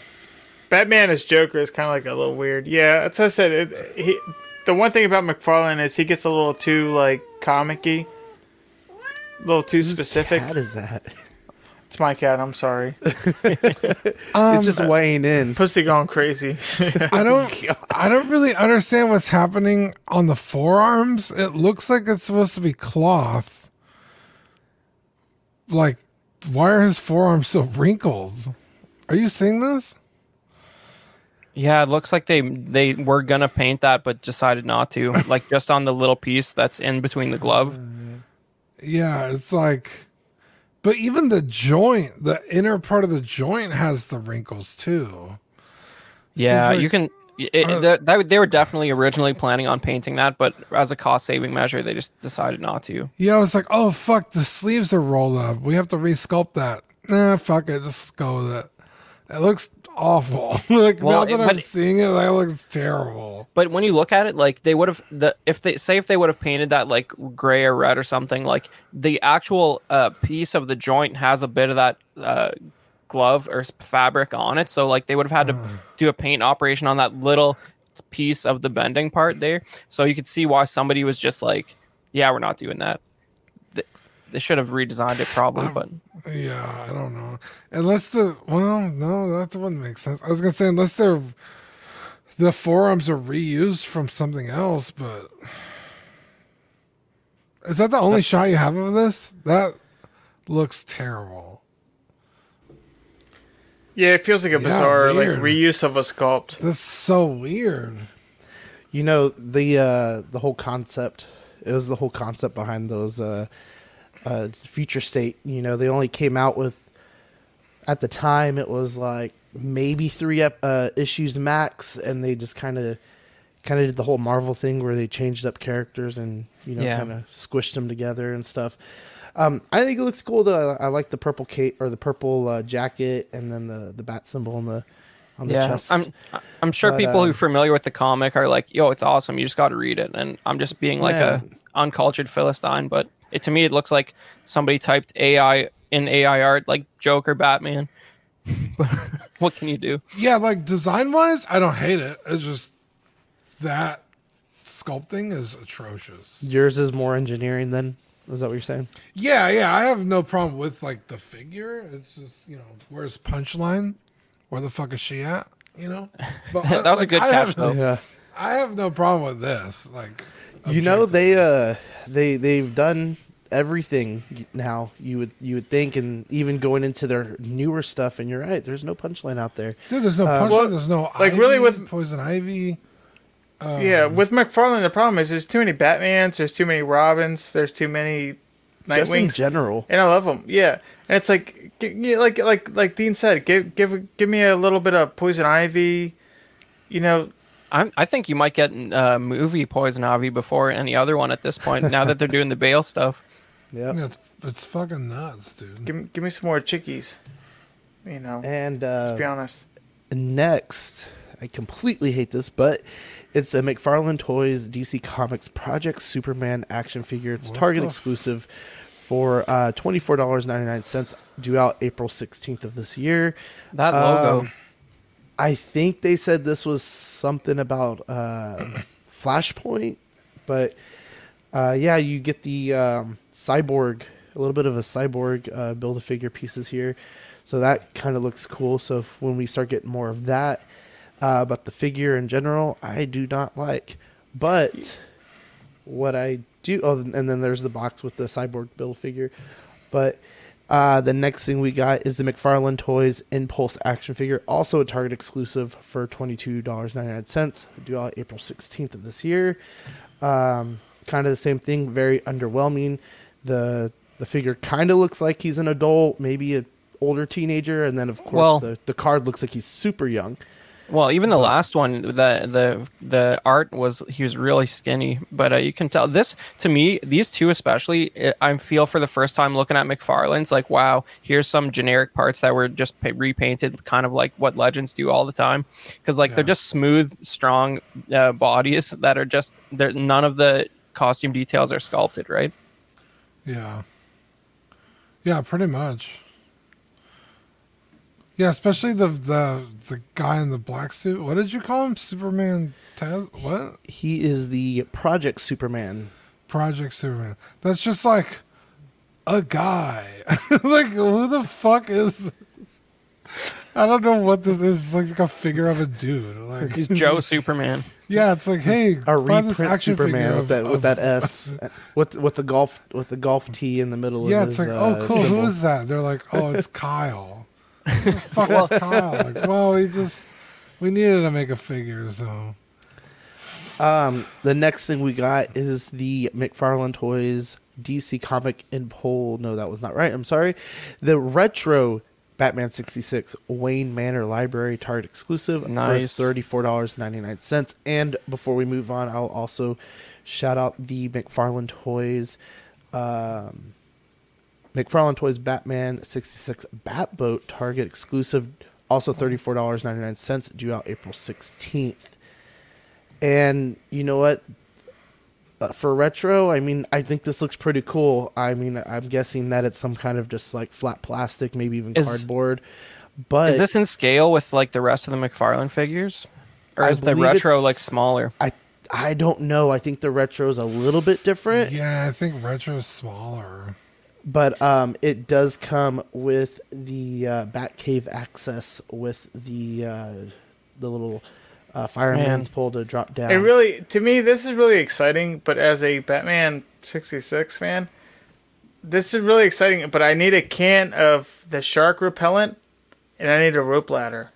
[SPEAKER 1] Batman as Joker is kind of like a little weird. Yeah, that's what I said. It, he, the one thing about McFarlane is he gets a little too like comic-y, a little too
[SPEAKER 2] Whose
[SPEAKER 1] specific.
[SPEAKER 2] cat is that?
[SPEAKER 1] It's my cat. I'm sorry.
[SPEAKER 3] Um,
[SPEAKER 2] it's just weighing in.
[SPEAKER 1] Pussy going crazy.
[SPEAKER 3] I don't I don't really understand what's happening on the forearms. It looks like it's supposed to be cloth. Like why are his forearms so wrinkled? Are you seeing this?
[SPEAKER 4] Yeah, it looks like they they were gonna paint that, but decided not to. like just on the little piece that's in between the glove.
[SPEAKER 3] Yeah, it's like but even the joint, the inner part of the joint has the wrinkles too.
[SPEAKER 4] Yeah,
[SPEAKER 3] like-
[SPEAKER 4] you can. It,
[SPEAKER 3] uh,
[SPEAKER 4] that, that, they were definitely originally planning on painting that, but as a cost saving measure, they just decided not to.
[SPEAKER 3] Yeah, I was like, oh fuck, the sleeves are rolled up. We have to resculpt that. Nah, fuck it, just go with it. It looks awful. like
[SPEAKER 4] Well,
[SPEAKER 3] now that
[SPEAKER 4] it-
[SPEAKER 3] I'm seeing it, that looks terrible.
[SPEAKER 4] But when you look at it, like they would have the if they say if they would have painted that like gray or red or something, like the actual uh, piece of the joint has a bit of that uh, glove or fabric on it. So like they would have had to do a paint operation on that little piece of the bending part there. So you could see why somebody was just like, yeah, we're not doing that. They, they should have redesigned it probably, but
[SPEAKER 3] Yeah, I don't know. Unless the well, no, that wouldn't make sense. I was gonna say unless they're the forearms are reused from something else, but is that the only shot you have of this? That looks terrible.
[SPEAKER 1] Yeah, it feels like a
[SPEAKER 3] Yeah,
[SPEAKER 1] bizarre like reuse of a sculpt.
[SPEAKER 3] That's so weird.
[SPEAKER 2] You know the uh, the whole concept. It was the whole concept behind those uh, uh, future state. You know, they only came out with at the time it was like maybe three uh, issues max, and they just kind of kind of did the whole Marvel thing where they changed up characters and you know
[SPEAKER 4] Yeah.
[SPEAKER 2] kind of squished them together and stuff. Um, I think it looks cool though. I, I like the purple cape or the purple uh, jacket, and then the the bat symbol on the on the
[SPEAKER 4] yeah,
[SPEAKER 2] chest.
[SPEAKER 4] I'm I'm sure
[SPEAKER 2] But,
[SPEAKER 4] people who
[SPEAKER 2] uh,
[SPEAKER 4] are familiar with the comic are like, "Yo, it's awesome. You just got to read it." And I'm just being like
[SPEAKER 2] Man.
[SPEAKER 4] a uncultured philistine, but it, to me, it looks like somebody typed AI in AI art, like Joker, Batman. But what can you do?
[SPEAKER 3] Yeah, like design wise, I don't hate it. It's just that sculpting is atrocious.
[SPEAKER 2] Yours is more engineering then. Is that what you're saying?
[SPEAKER 3] Yeah, yeah, I have no problem with like the figure. It's just you know, where's punchline? Where the fuck is she at? You know, but
[SPEAKER 4] That was a good
[SPEAKER 3] I
[SPEAKER 4] catch,
[SPEAKER 3] have,
[SPEAKER 4] though.
[SPEAKER 2] Yeah.
[SPEAKER 3] I have no problem with this. Like,
[SPEAKER 2] You know they uh they they've done everything now. You would you would think, and even going into their newer stuff. And you're right. There's no punchline out there.
[SPEAKER 3] dude, there's no
[SPEAKER 2] uh,
[SPEAKER 3] punchline.
[SPEAKER 1] well,
[SPEAKER 3] there's no
[SPEAKER 1] like,
[SPEAKER 3] ivy,
[SPEAKER 1] really with-
[SPEAKER 3] poison ivy. Um,
[SPEAKER 1] yeah, with McFarlane, the problem is there's too many Batmans, there's too many Robins, there's too many
[SPEAKER 2] Just in general.
[SPEAKER 1] and I love them. Yeah, and it's like, like like like Dean said, give give give me a little bit of Poison Ivy. You know,
[SPEAKER 4] I'm, I think you might get uh, movie Poison Ivy before any other one at this point. now that they're doing the Bale stuff,
[SPEAKER 2] Yep.
[SPEAKER 3] Yeah, it's, it's fucking nuts, dude.
[SPEAKER 1] give me give me some more chickies. You know,
[SPEAKER 2] And
[SPEAKER 1] to be
[SPEAKER 2] uh,
[SPEAKER 1] honest.
[SPEAKER 2] next, I completely hate this, but it's the McFarlane Toys DC Comics Project Superman action figure. It's
[SPEAKER 3] What
[SPEAKER 2] Target
[SPEAKER 3] f-
[SPEAKER 2] exclusive for uh, twenty four dollars ninety nine cents. Due out April sixteenth of this year.
[SPEAKER 4] that logo.
[SPEAKER 2] Um, I think they said this was something about uh, Flashpoint, but uh, yeah, you get the um, cyborg, a little bit of a cyborg uh, build a figure pieces here, so that kind of looks cool. So if, when we start getting more of that, uh, but the figure in general, I do not like. But what I do, oh, and then there's the box with the cyborg build figure, but. Uh, the next thing we got is the McFarlane Toys Impulse action figure, also a Target exclusive for $22.99, due out April 16th of this year. Um, kind of the same thing, very underwhelming. The the figure kind of looks like he's an adult, maybe an older teenager, and then of course
[SPEAKER 4] Well-
[SPEAKER 2] the, the card looks like he's super young.
[SPEAKER 4] Well, even the last one, the the the art was he was really skinny, but uh, you can tell this to me. These two especially, I- I feel for the first time looking at McFarlane's like, wow, here's some generic parts that were just pa- repainted, kind of like what Legends do all the time, because like they're just smooth, strong uh, bodies that are just they're none of the costume details are sculpted, right?
[SPEAKER 3] Yeah. Yeah, pretty much. Yeah, especially the the the guy in the black suit. What did you call him? Superman Taz? What?
[SPEAKER 2] He is the Project Superman.
[SPEAKER 3] Project Superman. That's just like a guy. like who the fuck is this? I don't know what this is. It's like a figure of a dude. Like
[SPEAKER 4] He's Joe Superman.
[SPEAKER 3] Yeah, it's like, hey,
[SPEAKER 2] A
[SPEAKER 3] buy this
[SPEAKER 2] reprint
[SPEAKER 3] action
[SPEAKER 2] Superman
[SPEAKER 3] figure
[SPEAKER 2] with
[SPEAKER 3] of-
[SPEAKER 2] that with that S, with with the golf with the golf tee in the middle.
[SPEAKER 3] Yeah,
[SPEAKER 2] of
[SPEAKER 3] it's
[SPEAKER 2] his,
[SPEAKER 3] like,
[SPEAKER 2] uh,
[SPEAKER 3] oh, cool.
[SPEAKER 2] symbol.
[SPEAKER 3] Who is that? They're like, oh, it's Kyle. Who the fuck is Kyle? Like, well, we just we needed to make a figure, so
[SPEAKER 2] Um, the next thing we got is the McFarlane Toys DC comic in pole. No, that was not right. I'm sorry. The retro Batman 66 Wayne Manor Library Target exclusive
[SPEAKER 4] Nice.
[SPEAKER 2] for $34.99. And before we move on, I'll also shout out the McFarlane Toys um, McFarlane Toys Batman 66 Batboat Target exclusive also $34.99, due out April 16th. And you know what? Uh, for retro, I mean, I think this looks pretty cool. I mean, I'm guessing that it's some kind of just like flat plastic, maybe even
[SPEAKER 4] Is-
[SPEAKER 2] cardboard. But
[SPEAKER 4] Is this in scale with like the rest of the McFarlane figures, or
[SPEAKER 2] I
[SPEAKER 4] is the retro like smaller?
[SPEAKER 2] I I don't know. I think the retro is a little bit different.
[SPEAKER 3] Yeah, I think retro is smaller.
[SPEAKER 2] But um, it does come with the uh, Batcave access with the uh, the little uh, fireman's
[SPEAKER 4] Man.
[SPEAKER 2] pole to drop down.
[SPEAKER 1] It really, to me, this is really exciting. But as a Batman '66 fan, this is really exciting. But I need a can of the shark repellent, and I need a rope ladder.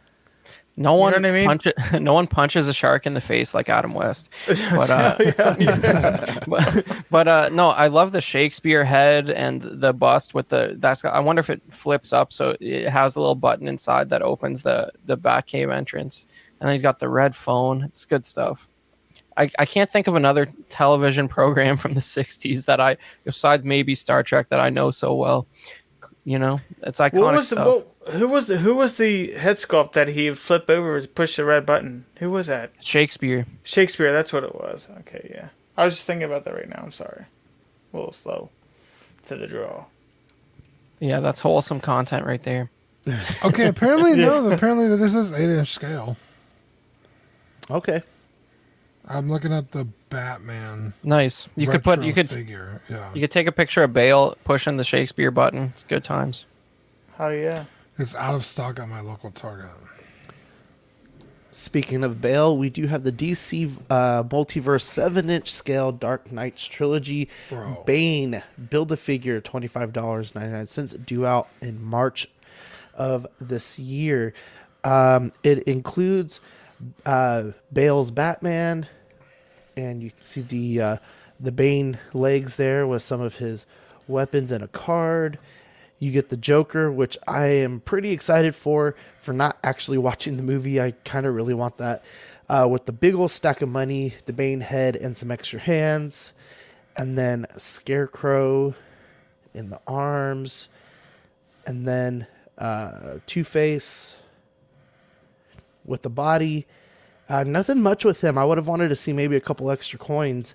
[SPEAKER 4] No one
[SPEAKER 1] what I mean?
[SPEAKER 4] punch no one punches a shark in the face like Adam West. But uh, but, but uh, no, I love the Shakespeare head and the bust with the that's. I wonder if it flips up so it has a little button inside that opens the the Batcave entrance, and then he's got the red phone. It's good stuff. I, I can't think of another television program from the '60s that I, besides maybe Star Trek, that I know so well. You know, it's iconic
[SPEAKER 1] What was the
[SPEAKER 4] stuff.
[SPEAKER 1] what, who was the who was the head sculpt that he would flip over to push the red button? Who was that?
[SPEAKER 4] Shakespeare.
[SPEAKER 1] Shakespeare. That's what it was. Okay, yeah. I was just thinking about that right now. I'm sorry. A little slow to the draw.
[SPEAKER 4] Yeah, that's wholesome content right there.
[SPEAKER 3] Okay, apparently no. Apparently this is eight inch scale.
[SPEAKER 2] okay.
[SPEAKER 3] I'm looking at the Batman.
[SPEAKER 4] Nice. You could put you could
[SPEAKER 3] figure. Yeah,
[SPEAKER 4] you could take a picture of Bale pushing the Shakespeare button. It's good times.
[SPEAKER 1] Oh yeah.
[SPEAKER 3] It's out of stock at my local Target.
[SPEAKER 2] Speaking of Bale, we do have the DC uh, Multiverse 7 inch scale Dark Knights trilogy.
[SPEAKER 3] Bro.
[SPEAKER 2] Bane, build a figure, $25.99, due out in March of this year. Um, it includes uh, Bale's Batman, and you can see the uh, the Bane legs there with some of his weapons and a card. You get the Joker, which I am pretty excited for. For not actually watching the movie, I kind of really want that. Uh, with the big old stack of money, the Bane head, and some extra hands, and then Scarecrow in the arms, and then uh, Two Face with the body. Uh, nothing much with him. I would have wanted to see maybe a couple extra coins.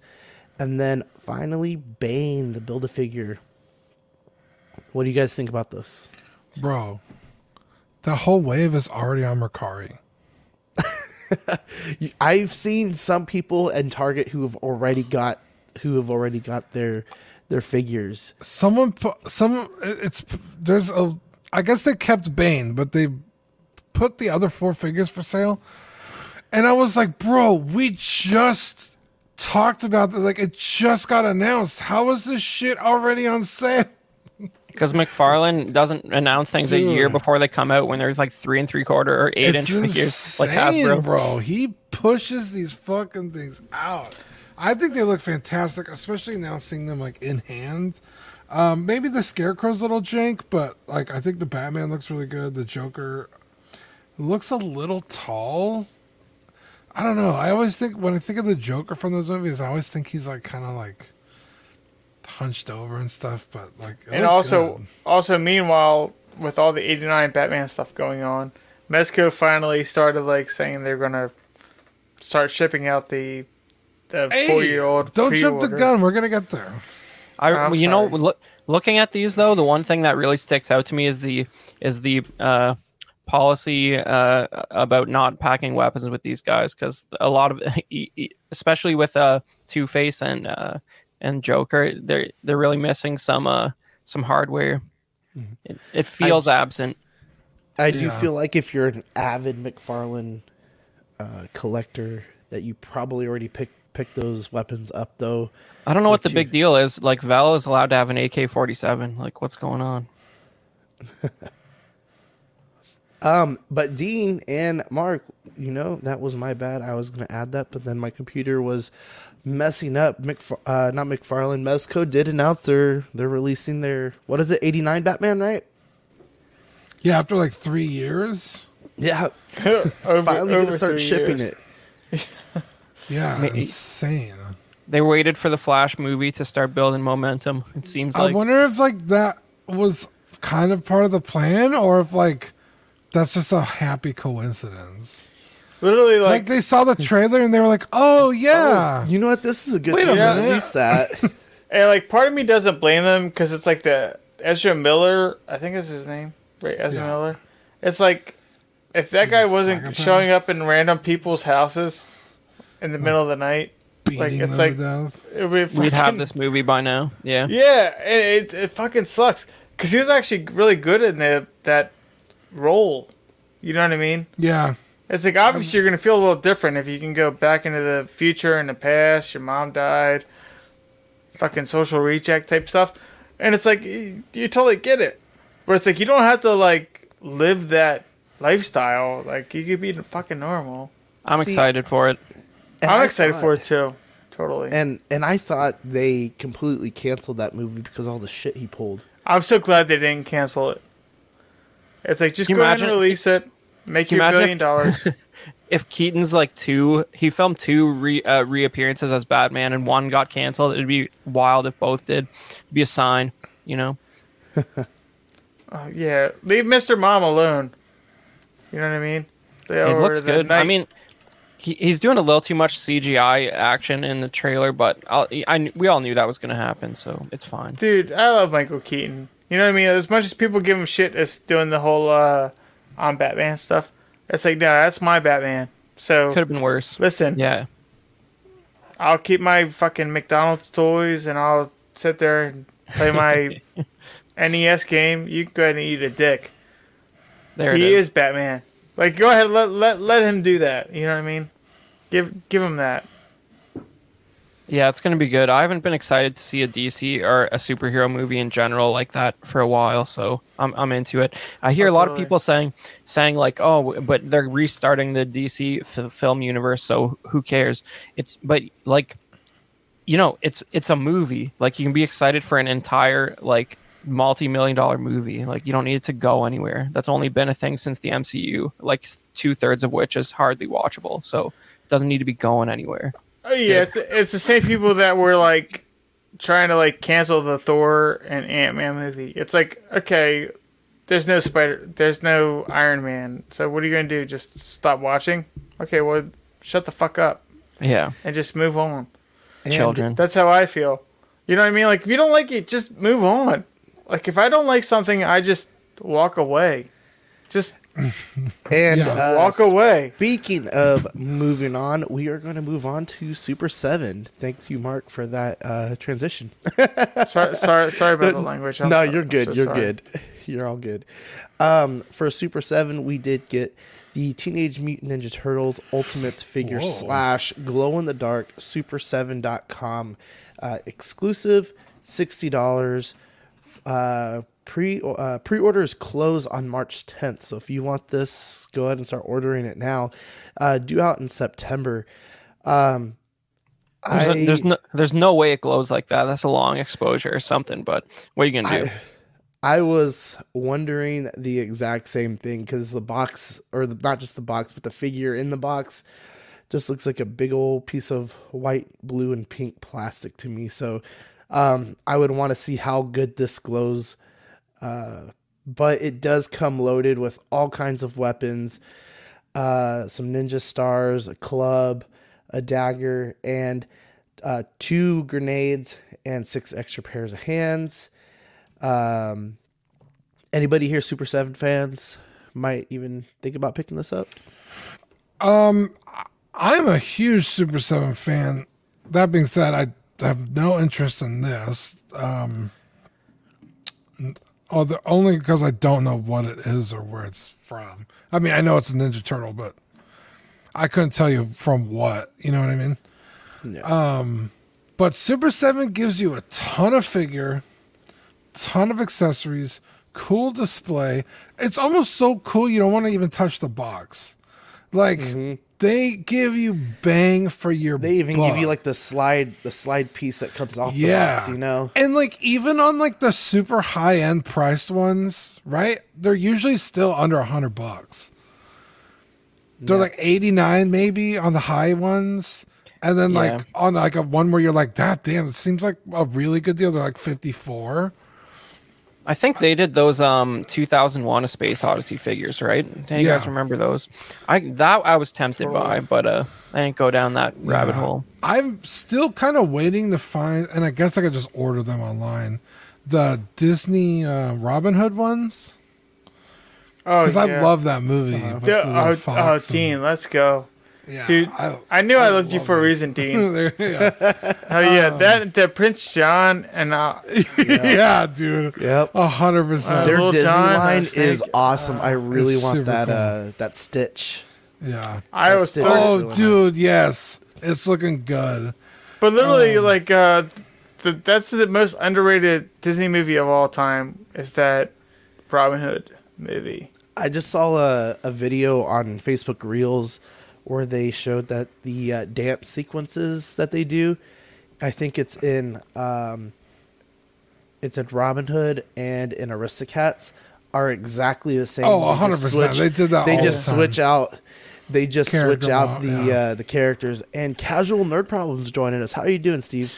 [SPEAKER 2] And then finally, Bane, the build a figure. What do you guys think about this?
[SPEAKER 3] Bro, the whole wave is already on Mercari.
[SPEAKER 2] I've seen some people in Target who have already got who have already got their their figures.
[SPEAKER 3] Someone put some. It's there's a. I guess they kept Bane, but they put the other four figures for sale. And I was like, bro, we just talked about this. Like, it just got announced. How is this shit already on sale?
[SPEAKER 4] Because McFarlane doesn't announce things a year before they come out when there's like three and three quarter or eight
[SPEAKER 3] it's
[SPEAKER 4] inch figures like Hasbro.
[SPEAKER 3] bro. He pushes these fucking things out. I think they look fantastic, especially now seeing them like in hand. Um, maybe the Scarecrow's a little jank, but like I think the Batman looks really good. The Joker looks a little tall. I don't know. I always think when I think of the Joker from those movies, I always think he's like kind of like hunched over and stuff. But like, it
[SPEAKER 1] And
[SPEAKER 3] looks
[SPEAKER 1] also,
[SPEAKER 3] good.
[SPEAKER 1] also meanwhile, with all the '89 Batman stuff going on, Mezco finally started like saying they're gonna start shipping out the the
[SPEAKER 3] hey,
[SPEAKER 1] four-year-old.
[SPEAKER 3] don't jump the gun. We're gonna get there.
[SPEAKER 4] I,
[SPEAKER 1] I'm
[SPEAKER 4] you know, look, looking at these though, the one thing that really sticks out to me is the is the uh, policy uh, about not packing weapons with these guys because a lot of, especially with uh, Two Face and uh, and Joker, they're they're really missing some uh, some hardware.
[SPEAKER 3] Mm-hmm.
[SPEAKER 4] It, it feels absent.
[SPEAKER 2] I do
[SPEAKER 3] Yeah.
[SPEAKER 2] feel like if you're an avid McFarlane uh, collector, that you probably already picked picked those weapons up though.
[SPEAKER 4] I don't know what the
[SPEAKER 2] But
[SPEAKER 4] big deal is. Like Val is allowed to have an AK forty seven. Like what's going on?
[SPEAKER 2] Um, but Dean and Mark, you know, that was my bad. I was going to add that, but then my computer was messing up. McFar- uh, not McFarlane, Mezco did announce they're they're releasing their what is it, eighty nine Batman, right?
[SPEAKER 3] Yeah, after like three years.
[SPEAKER 2] Yeah,
[SPEAKER 1] over,
[SPEAKER 2] finally
[SPEAKER 1] over
[SPEAKER 2] gonna start shipping
[SPEAKER 1] years.
[SPEAKER 2] it.
[SPEAKER 3] Yeah,
[SPEAKER 4] Ma-
[SPEAKER 3] insane.
[SPEAKER 4] They waited for the Flash movie to start building momentum. It seems
[SPEAKER 3] I
[SPEAKER 4] like
[SPEAKER 3] wonder if like that was kind of part of the plan, or if like that's just a happy coincidence.
[SPEAKER 1] Literally,
[SPEAKER 3] Like,
[SPEAKER 1] like,
[SPEAKER 3] they saw the trailer and they were like, oh, "Oh yeah,
[SPEAKER 2] You know what? This is a good
[SPEAKER 3] Wait a
[SPEAKER 2] time to
[SPEAKER 3] minute.
[SPEAKER 2] release that.
[SPEAKER 1] and like, part of me doesn't blame them because it's like the Ezra Miller. I think is his name, right? Ezra
[SPEAKER 3] Yeah.
[SPEAKER 1] Miller. It's like if that guy
[SPEAKER 3] He's a
[SPEAKER 1] wasn't
[SPEAKER 3] psychopath.
[SPEAKER 1] showing up in random people's houses in the middle of the night, like, it's like- it would be
[SPEAKER 4] We'd have this movie by now. Yeah.
[SPEAKER 1] Yeah, it, it, it fucking sucks because he was actually really good in the, that role. You know what I mean?
[SPEAKER 3] Yeah,
[SPEAKER 1] It's like obviously you're gonna feel a little different if you can go back into the future and the past. Your mom died, fucking social reject type stuff, and it's like you, you totally get it. But it's like you don't have to like live that lifestyle. Like you could be fucking normal.
[SPEAKER 4] I'm
[SPEAKER 2] See,
[SPEAKER 4] excited for it.
[SPEAKER 1] I'm
[SPEAKER 2] I
[SPEAKER 1] excited
[SPEAKER 2] thought-
[SPEAKER 1] for it too. Totally.
[SPEAKER 2] And and I thought they completely canceled that movie because all the shit he pulled.
[SPEAKER 1] I'm so glad they didn't cancel it. It's like just
[SPEAKER 4] Can
[SPEAKER 1] go
[SPEAKER 4] you
[SPEAKER 1] ahead and release it, make
[SPEAKER 4] you
[SPEAKER 1] your
[SPEAKER 4] imagine
[SPEAKER 1] billion dollars.
[SPEAKER 4] If Keaton's like two, he filmed two re, uh, reappearances as Batman, and one got canceled. It'd be wild if both did. It'd be a sign, you know.
[SPEAKER 1] Oh, yeah, leave Mr. Mom alone. You know what I mean? They
[SPEAKER 4] It looks good. I mean, he, he's doing a little too much CGI action in the trailer, but I'll, I we all knew that was going to happen, so it's fine.
[SPEAKER 1] dude, I love Michael Keaton. You know what I mean? As much as people give him shit as doing the whole uh, on Batman stuff, it's like no, that's my Batman. So
[SPEAKER 4] Could have been worse.
[SPEAKER 1] listen,
[SPEAKER 4] Yeah.
[SPEAKER 1] I'll keep my fucking McDonald's toys and I'll sit there and play my NES game. You can go ahead and eat a dick.
[SPEAKER 4] There
[SPEAKER 1] he
[SPEAKER 4] is.
[SPEAKER 1] is Batman. Like, go ahead, let let let him do that. You know what I mean? Give give him that.
[SPEAKER 4] Yeah, it's going to be good. I haven't been excited to see a DC or a superhero movie in general like that for a while, so I'm I'm into it. I hear
[SPEAKER 1] Oh,
[SPEAKER 4] a lot of people saying saying like, "Oh, but they're restarting the DC f- film universe, so who cares?" It's but like you know, it's it's a movie. Like you can be excited for an entire like multi-million dollar movie. Like you don't need it to go anywhere. That's only been a thing since the MCU, like two-thirds of which is hardly watchable. So it doesn't need to be going anywhere.
[SPEAKER 1] Oh yeah,
[SPEAKER 4] good.
[SPEAKER 1] it's it's the same people that were like trying to like cancel the Thor and Ant Man movie. It's like okay, there's no Spider, there's no Iron Man. So what are you gonna do? Just stop watching? Okay, well, shut the fuck up
[SPEAKER 4] Yeah.
[SPEAKER 1] and just move on.
[SPEAKER 2] And
[SPEAKER 4] Children.
[SPEAKER 1] That's how I feel. You know what I mean? Like if you don't like it, just move on. Like if I don't like something, I just walk away. Just
[SPEAKER 2] And
[SPEAKER 3] Yeah.
[SPEAKER 2] uh,
[SPEAKER 1] walk away.
[SPEAKER 2] Speaking of moving on, we are going to move on to Super Seven. Thanks you, Mark, for that uh, transition.
[SPEAKER 1] Sorry, sorry, sorry about the language. I'm
[SPEAKER 2] no,
[SPEAKER 1] so-
[SPEAKER 2] you're good.
[SPEAKER 1] so
[SPEAKER 2] you're
[SPEAKER 1] sorry.
[SPEAKER 2] good. You're all good. Um, for Super Seven, we did get the Teenage Mutant Ninja Turtles Ultimates figure
[SPEAKER 3] Whoa.
[SPEAKER 2] slash glow in the dark super7.com uh, exclusive, sixty dollars. Uh, pre uh, pre orders close on March 10th. So if you want this, go ahead and start ordering it now. Uh, due out in September. Um,
[SPEAKER 4] There's,
[SPEAKER 2] I,
[SPEAKER 4] no, there's no there's no way it glows like that. That's a long exposure or something. But what are you gonna do?
[SPEAKER 2] I was wondering the exact same thing because the box, or the, not just the box, but the figure in the box, just looks like a big old piece of white, blue, and pink plastic to me. So um, I would want to see how good this glows. Uh, but it does come loaded with all kinds of weapons, uh, some ninja stars, a club, a dagger, and uh, two grenades and six extra pairs of hands. Um, anybody here, Super Seven fans, might even think about picking this up.
[SPEAKER 3] Um, I'm a huge Super Seven fan. That being said, I have no interest in this. Um, Oh, although only because I don't know what it is or where it's from. I mean, I know it's a Ninja Turtle, but I couldn't tell you from what. You know what I mean?
[SPEAKER 2] Yeah.
[SPEAKER 3] Um, but Super 7 gives you a ton of figure, ton of accessories, cool display. It's almost so cool you don't want to even touch the box. Like mm-hmm. They give you bang for your
[SPEAKER 2] they even give you like the slide, the slide piece that comes off
[SPEAKER 3] yeah,
[SPEAKER 2] the box. You know,
[SPEAKER 3] And like even on like the super high end priced ones, right? They're usually still under a hundred bucks. They're like 89 maybe on the high ones. And then
[SPEAKER 4] Yeah.
[SPEAKER 3] like on like a one where you're like, God damn, it seems like a really good deal. They're like 54.
[SPEAKER 4] I think they did those um 2001: A Space Odyssey figures, right? Do you guys remember those? I that I was tempted by, but uh, I didn't go down that rabbit hole.
[SPEAKER 3] I'm still kind of waiting to find, and I guess I could just order them online. The Disney uh, Robin Hood ones,
[SPEAKER 1] Oh,
[SPEAKER 3] because
[SPEAKER 1] yeah.
[SPEAKER 3] I love that movie. with
[SPEAKER 1] Dude,
[SPEAKER 3] the little
[SPEAKER 1] oh,
[SPEAKER 3] fox and-
[SPEAKER 1] Dean, let's go,
[SPEAKER 3] yeah,
[SPEAKER 1] dude.
[SPEAKER 3] I,
[SPEAKER 1] I knew I, loved you
[SPEAKER 3] love
[SPEAKER 1] for a reason, Dean.
[SPEAKER 3] There- yeah.
[SPEAKER 1] Oh yeah, that the Prince John and uh,
[SPEAKER 3] yeah, dude.
[SPEAKER 2] Yep.
[SPEAKER 3] A hundred percent.
[SPEAKER 2] Their
[SPEAKER 1] Little
[SPEAKER 2] Disney
[SPEAKER 1] John,
[SPEAKER 2] line
[SPEAKER 1] was
[SPEAKER 2] is
[SPEAKER 1] like,
[SPEAKER 2] awesome. I really want that
[SPEAKER 3] cool.
[SPEAKER 2] uh that Stitch.
[SPEAKER 3] Yeah.
[SPEAKER 1] I
[SPEAKER 2] That's
[SPEAKER 1] was
[SPEAKER 2] Stitch.
[SPEAKER 3] Oh,
[SPEAKER 2] really nice.
[SPEAKER 3] dude, yes, it's looking good.
[SPEAKER 1] But literally,
[SPEAKER 3] Um,
[SPEAKER 1] like, uh, the, that's the most underrated Disney movie of all time. Is that Robin Hood movie?
[SPEAKER 2] I just saw a, a video on Facebook Reels where they showed that the uh, dance sequences that they do, I think it's in um, it's in Robin Hood and in Aristocats are exactly the same.
[SPEAKER 3] Oh,
[SPEAKER 2] They just
[SPEAKER 3] 100%. They did that
[SPEAKER 2] They just
[SPEAKER 3] the
[SPEAKER 2] switch out. They just switch
[SPEAKER 3] Character
[SPEAKER 2] out the
[SPEAKER 3] yeah.
[SPEAKER 2] uh, the characters. And casual nerd problems joining us. How are you doing, Steve?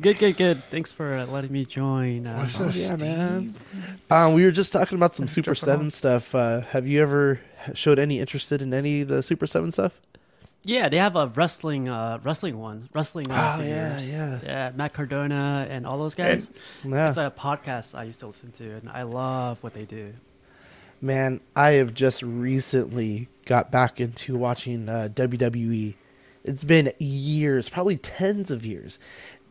[SPEAKER 5] Good, good, good. Thanks for uh, letting me join. Uh,
[SPEAKER 3] What's up,
[SPEAKER 2] yeah, man. Um, we were just talking about some Super Seven stuff. Uh, have you ever showed any interested in any of the Super Seven stuff?
[SPEAKER 5] yeah, they have a wrestling, uh, wrestling ones, wrestling. Uh,
[SPEAKER 2] Oh, yeah,
[SPEAKER 5] figures.
[SPEAKER 2] yeah.
[SPEAKER 5] yeah. Matt Cardona and all those guys.
[SPEAKER 2] Yeah.
[SPEAKER 5] It's a podcast I used to listen to, and I love what they do.
[SPEAKER 2] Man, I have just recently got back into watching uh, WWE. It's been years, probably tens of years.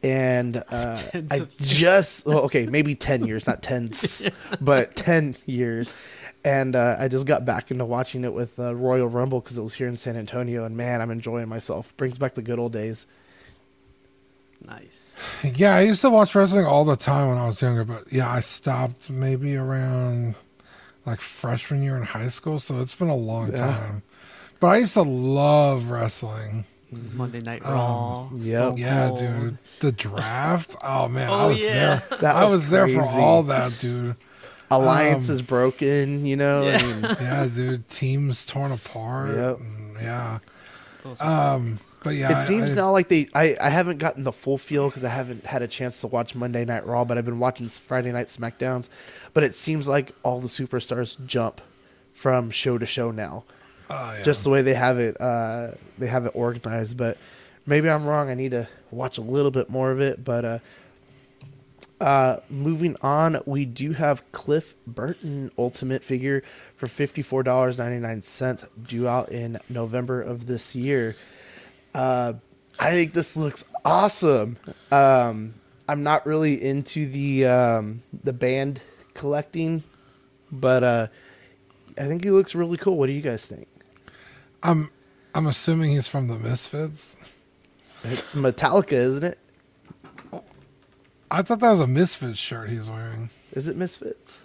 [SPEAKER 2] And uh, I just, well, okay, maybe 10 years, not tens, but 10 years. And uh, I just got back into watching it with uh, Royal Rumble because it was here in San Antonio. And man, I'm enjoying myself. Brings back the good old days.
[SPEAKER 5] Nice.
[SPEAKER 3] Yeah, I used to watch wrestling all the time when I was younger, but yeah, I stopped maybe around like freshman year in high school, so it's been a long
[SPEAKER 2] Yeah.
[SPEAKER 3] time. But I used to love wrestling.
[SPEAKER 5] Monday Night
[SPEAKER 3] Um,
[SPEAKER 5] Raw.
[SPEAKER 2] yep.
[SPEAKER 3] Yeah, dude. The draft. Oh man, I
[SPEAKER 5] Oh,
[SPEAKER 3] was
[SPEAKER 5] yeah.
[SPEAKER 3] there.
[SPEAKER 2] That
[SPEAKER 3] I
[SPEAKER 2] was
[SPEAKER 3] was there for all that, dude.
[SPEAKER 2] Alliance
[SPEAKER 3] Um,
[SPEAKER 2] is broken, you know?
[SPEAKER 5] Yeah.
[SPEAKER 2] I mean,
[SPEAKER 3] Yeah, dude. Teams torn apart.
[SPEAKER 2] Yep.
[SPEAKER 3] yeah. Um, but yeah,
[SPEAKER 2] it seems
[SPEAKER 3] I,
[SPEAKER 2] now like they I, I haven't gotten the full feel because i haven't had a chance to watch monday night raw but i've been watching friday night smackdowns but it seems like all the superstars jump from show to show now
[SPEAKER 3] oh, yeah.
[SPEAKER 2] just the way they have it uh they have it organized but maybe i'm wrong i need to watch a little bit more of it but uh uh, moving on, we do have Cliff Burton Ultimate figure for fifty-four dollars ninety-nine cents, due out in November of this year. Uh, I think this looks awesome. Um, I'm not really into the um, the band collecting, but uh, I think he looks really cool. What do you guys think?
[SPEAKER 3] I'm I'm assuming he's from the Misfits.
[SPEAKER 2] It's Metallica, isn't it?
[SPEAKER 3] I thought that was a Misfits shirt he's wearing.
[SPEAKER 2] Is it Misfits?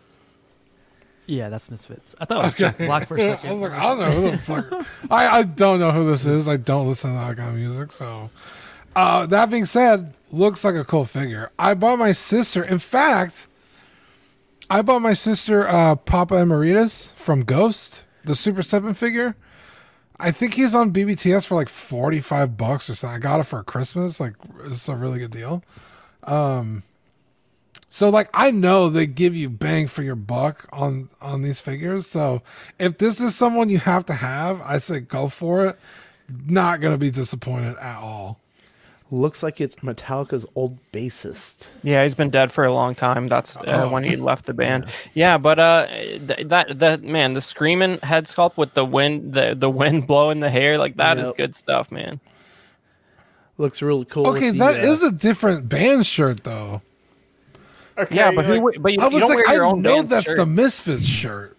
[SPEAKER 5] Yeah, that's Misfits. I thought it was Jack Black for a second.
[SPEAKER 3] I was like, I don't know who the fuck. I, I don't know who this is. I don't listen to that kind of music. So, uh, that being said, looks like a cool figure. I bought my sister. In fact, I bought my sister uh, Papa Emeritus from Ghost, the Super Seven figure. I think he's on BBTS for like forty five bucks or something. I got it for Christmas. Like, it's a really good deal. Um, so like I know they give you bang for your buck on on these figures. So if this is someone you have to have, I say go for it. Not gonna be disappointed at all.
[SPEAKER 2] Looks like it's Metallica's old bassist.
[SPEAKER 4] Yeah, he's been dead for a long time. That's uh,
[SPEAKER 3] Oh.
[SPEAKER 4] when he left the band. Yeah, but uh, th- that that man, the screaming head sculpt with the wind, the the wind blowing the hair, like that is
[SPEAKER 2] Yep.
[SPEAKER 4] good stuff, man.
[SPEAKER 2] Looks really cool.
[SPEAKER 3] Okay,
[SPEAKER 2] with
[SPEAKER 3] that
[SPEAKER 2] the,
[SPEAKER 3] is
[SPEAKER 2] uh,
[SPEAKER 3] a different band shirt though.
[SPEAKER 1] Okay,
[SPEAKER 4] Yeah, but who?
[SPEAKER 1] like,
[SPEAKER 4] would- But you,
[SPEAKER 3] I
[SPEAKER 4] you
[SPEAKER 3] was
[SPEAKER 4] don't
[SPEAKER 3] like,
[SPEAKER 4] wear your
[SPEAKER 3] I
[SPEAKER 4] own
[SPEAKER 3] know that's
[SPEAKER 4] shirt.
[SPEAKER 3] the Misfits shirt.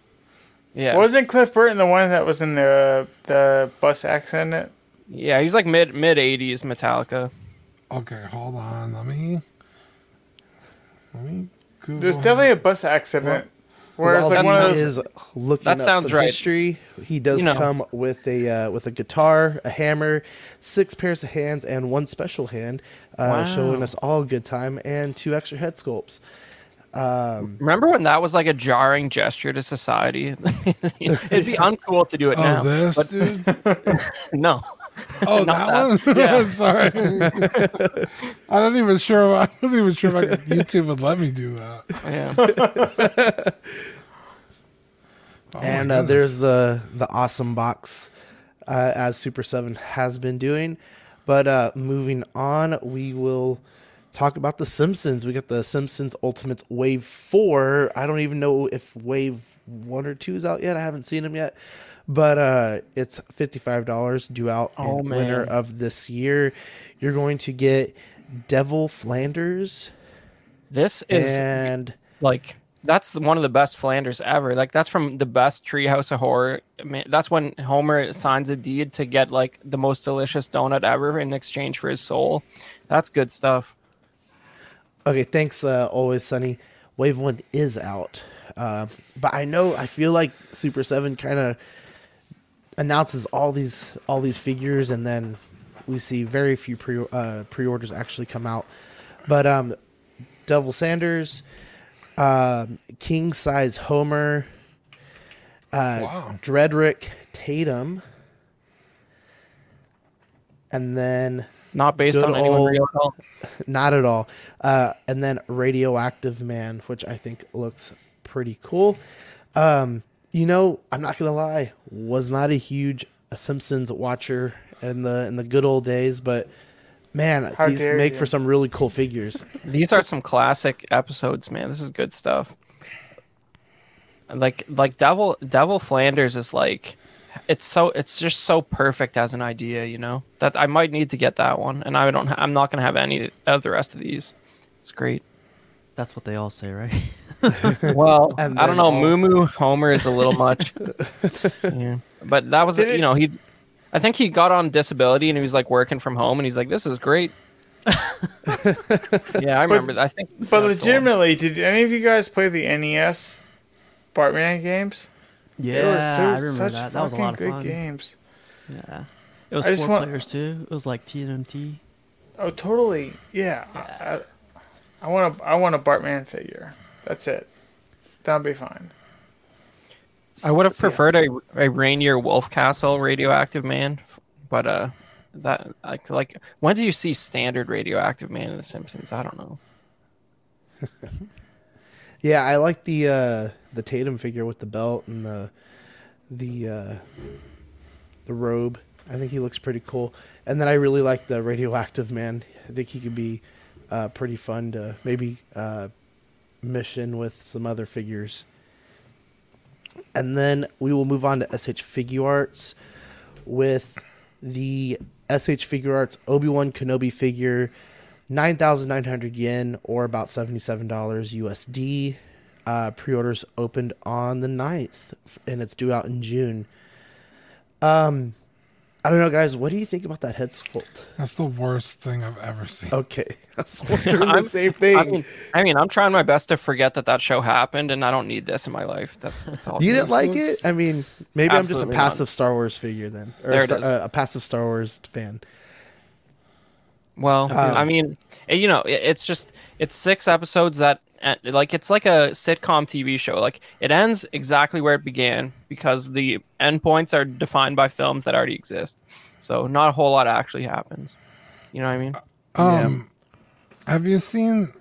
[SPEAKER 4] yeah.
[SPEAKER 1] wasn't Cliff Burton the one that was in the the bus accident?
[SPEAKER 4] Yeah, he's like mid mid eighties Metallica.
[SPEAKER 3] Okay, hold on. Let me. Let me. Google
[SPEAKER 1] There's definitely a bus accident where it's
[SPEAKER 2] While
[SPEAKER 1] like one of
[SPEAKER 2] Dean
[SPEAKER 1] those.
[SPEAKER 2] is looking
[SPEAKER 4] That
[SPEAKER 2] up
[SPEAKER 4] sounds
[SPEAKER 2] some
[SPEAKER 4] right.
[SPEAKER 2] history. He does
[SPEAKER 4] You know.
[SPEAKER 2] come with a uh, with a guitar, a hammer, six pairs of hands, and one special hand, uh, showing us all a good time, and two extra head sculpts. Um,
[SPEAKER 4] Remember when that was like a jarring gesture to society? It'd be uncool to do it
[SPEAKER 3] Oh,
[SPEAKER 4] now.
[SPEAKER 3] this
[SPEAKER 4] but
[SPEAKER 3] dude.
[SPEAKER 4] no.
[SPEAKER 3] Oh,
[SPEAKER 4] Not
[SPEAKER 3] that, one.
[SPEAKER 4] Yeah.
[SPEAKER 3] Sorry, I don't even sure. If I wasn't even sure if I could, YouTube would let me do that.
[SPEAKER 4] Yeah.
[SPEAKER 3] Oh
[SPEAKER 2] and uh, there's the the awesome box uh, as Super Seven has been doing. But uh, moving on, we will talk about the Simpsons. We got the Simpsons Ultimates Wave Four. I don't even know if Wave One or Two is out yet. I haven't seen them yet. But uh, it's fifty five dollars due out
[SPEAKER 4] Oh,
[SPEAKER 2] in winter of this year. You're going to get Devil Flanders
[SPEAKER 4] This is
[SPEAKER 2] and
[SPEAKER 4] like that's one of the best Flanders ever. Like that's from the best Treehouse of Horror. I mean, that's when Homer signs a deed to get like the most delicious donut ever in exchange for his soul. That's good stuff.
[SPEAKER 2] Okay, thanks. Uh, always sunny. Wave one is out, uh, but I know I feel like Super Seven kind of announces all these all these figures, and then we see very few pre uh, pre orders actually come out. But um, Devil Sanders, um, King Size Homer, uh,
[SPEAKER 3] Wow.
[SPEAKER 2] Drederick Tatum, and then
[SPEAKER 4] Not based on anyone
[SPEAKER 2] old-
[SPEAKER 4] real at all.
[SPEAKER 2] not at all. Uh, and then Radioactive Man, which I think looks pretty cool. Um, you know, I'm not gonna lie, was not a huge Simpsons watcher in the in the good old days, but man,
[SPEAKER 1] How
[SPEAKER 2] these make
[SPEAKER 1] you.
[SPEAKER 2] for some really cool figures.
[SPEAKER 4] These are some classic episodes, man. This is good stuff. Like like Devil Devil Flanders is like it's so it's just so perfect as an idea, you know. That I might need to get that one, and I don't. I'm not gonna have any of the rest of these. It's great.
[SPEAKER 5] That's what they all say, right?
[SPEAKER 4] Well,
[SPEAKER 2] And
[SPEAKER 4] I don't know.
[SPEAKER 2] all-
[SPEAKER 4] Moo Moo Homer is a little much. yeah. But that was,
[SPEAKER 1] Did
[SPEAKER 4] you know, he. I think he got on disability and he was like working from home and he's like, "This is great." yeah, I remember. that. I think.
[SPEAKER 1] But legitimately, did any of you guys play the NES Bartman games? Yeah, They were
[SPEAKER 5] Yeah,
[SPEAKER 1] so-
[SPEAKER 5] I remember
[SPEAKER 1] such
[SPEAKER 5] that. That was a
[SPEAKER 1] fucking
[SPEAKER 5] lot of
[SPEAKER 1] good
[SPEAKER 5] fun.
[SPEAKER 1] games.
[SPEAKER 5] Yeah, it was
[SPEAKER 1] I just
[SPEAKER 5] four
[SPEAKER 1] want-
[SPEAKER 5] players too. It was like TNT.
[SPEAKER 1] Oh, totally. Yeah. I, I, I want a I want a Bartman figure. That's it. That'll be fine.
[SPEAKER 4] I would have
[SPEAKER 2] So, yeah.
[SPEAKER 4] preferred a, a Rainier Wolfcastle radioactive man, but uh, that like like when do you see standard radioactive man in The Simpsons? I don't know.
[SPEAKER 2] Yeah, I like the uh, the Tatum figure with the belt and the the uh, the robe. I think he looks pretty cool. And then I really like the radioactive man. I think he could be uh, pretty fun to maybe uh, mission with some other figures. And then we will move on to SH Figuarts with the SH Figuarts Obi Wan Kenobi figure, nine thousand nine hundred yen or about seventy seven dollars USD. Uh, pre-orders opened on the 9th and it's due out in June. Um, I don't know, guys. What do you think about that head sculpt?
[SPEAKER 3] That's the worst thing I've ever seen.
[SPEAKER 2] Okay, I was wondering the same thing.
[SPEAKER 4] I mean, I mean, I'm trying my best to forget that that show happened, and I don't need this in my life. That's that's all.
[SPEAKER 2] you didn't like
[SPEAKER 3] looks-
[SPEAKER 2] it? I mean, maybe I'm just a
[SPEAKER 4] Absolutely not.
[SPEAKER 2] passive Star Wars figure then, or
[SPEAKER 4] There
[SPEAKER 2] a,
[SPEAKER 4] it
[SPEAKER 2] Star-
[SPEAKER 4] is.
[SPEAKER 2] uh, a passive Star Wars fan.
[SPEAKER 4] Well,
[SPEAKER 2] Um,
[SPEAKER 4] I mean, you know, it's just it's six episodes that like it's like a sitcom TV show. Like it ends exactly where it began because the endpoints are defined by films that already exist. So not a whole lot actually happens. You know what I mean?
[SPEAKER 3] Um, have you seen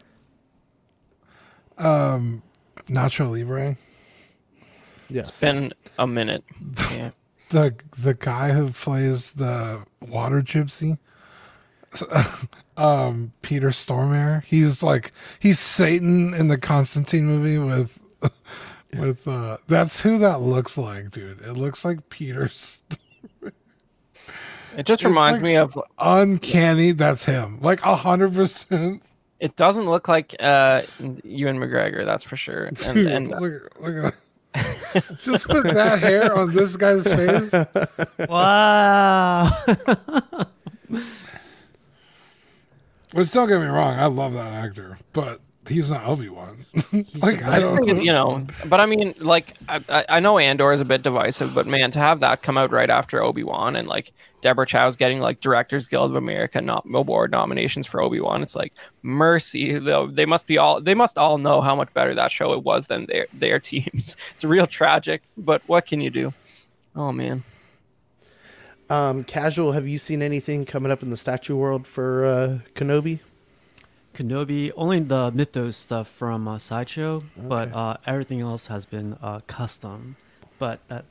[SPEAKER 3] um Nacho Libre?
[SPEAKER 2] Yes, It's
[SPEAKER 4] Been a minute. Yeah.
[SPEAKER 3] The the guy who plays the water gypsy, um, Peter Stormare. He's like he's Satan in the Constantine movie with with uh that's who that looks like, dude. It looks like Peter St-
[SPEAKER 4] It just
[SPEAKER 3] It's
[SPEAKER 4] reminds
[SPEAKER 3] like-
[SPEAKER 4] me of.
[SPEAKER 3] uncanny, that's him. Like a hundred percent.
[SPEAKER 4] It doesn't look like uh, Ewan McGregor, that's for sure. And,
[SPEAKER 3] Dude,
[SPEAKER 4] and
[SPEAKER 3] look, look at just put that hair on this guy's face.
[SPEAKER 5] Wow.
[SPEAKER 3] Which don't get me wrong, I love that actor, but he's not Obi Wan. like I don't.
[SPEAKER 4] think, you know, but I mean, like, I, I- know Andor is a bit divisive, but man, to have that come out right after Obi Wan and like Deborah Chow's getting like Directors Guild of America not award nominations for Obi Wan, it's like mercy. Though they must be all they must all know how much better that show it was than their their teams. It's real tragic, but what can you do? Oh man,
[SPEAKER 2] Um, casual, have you seen anything coming up in the statue world for uh, Kenobi?
[SPEAKER 5] Kenobi, only the Mythos stuff from uh, Sideshow, but uh, everything else has been uh, custom. But that,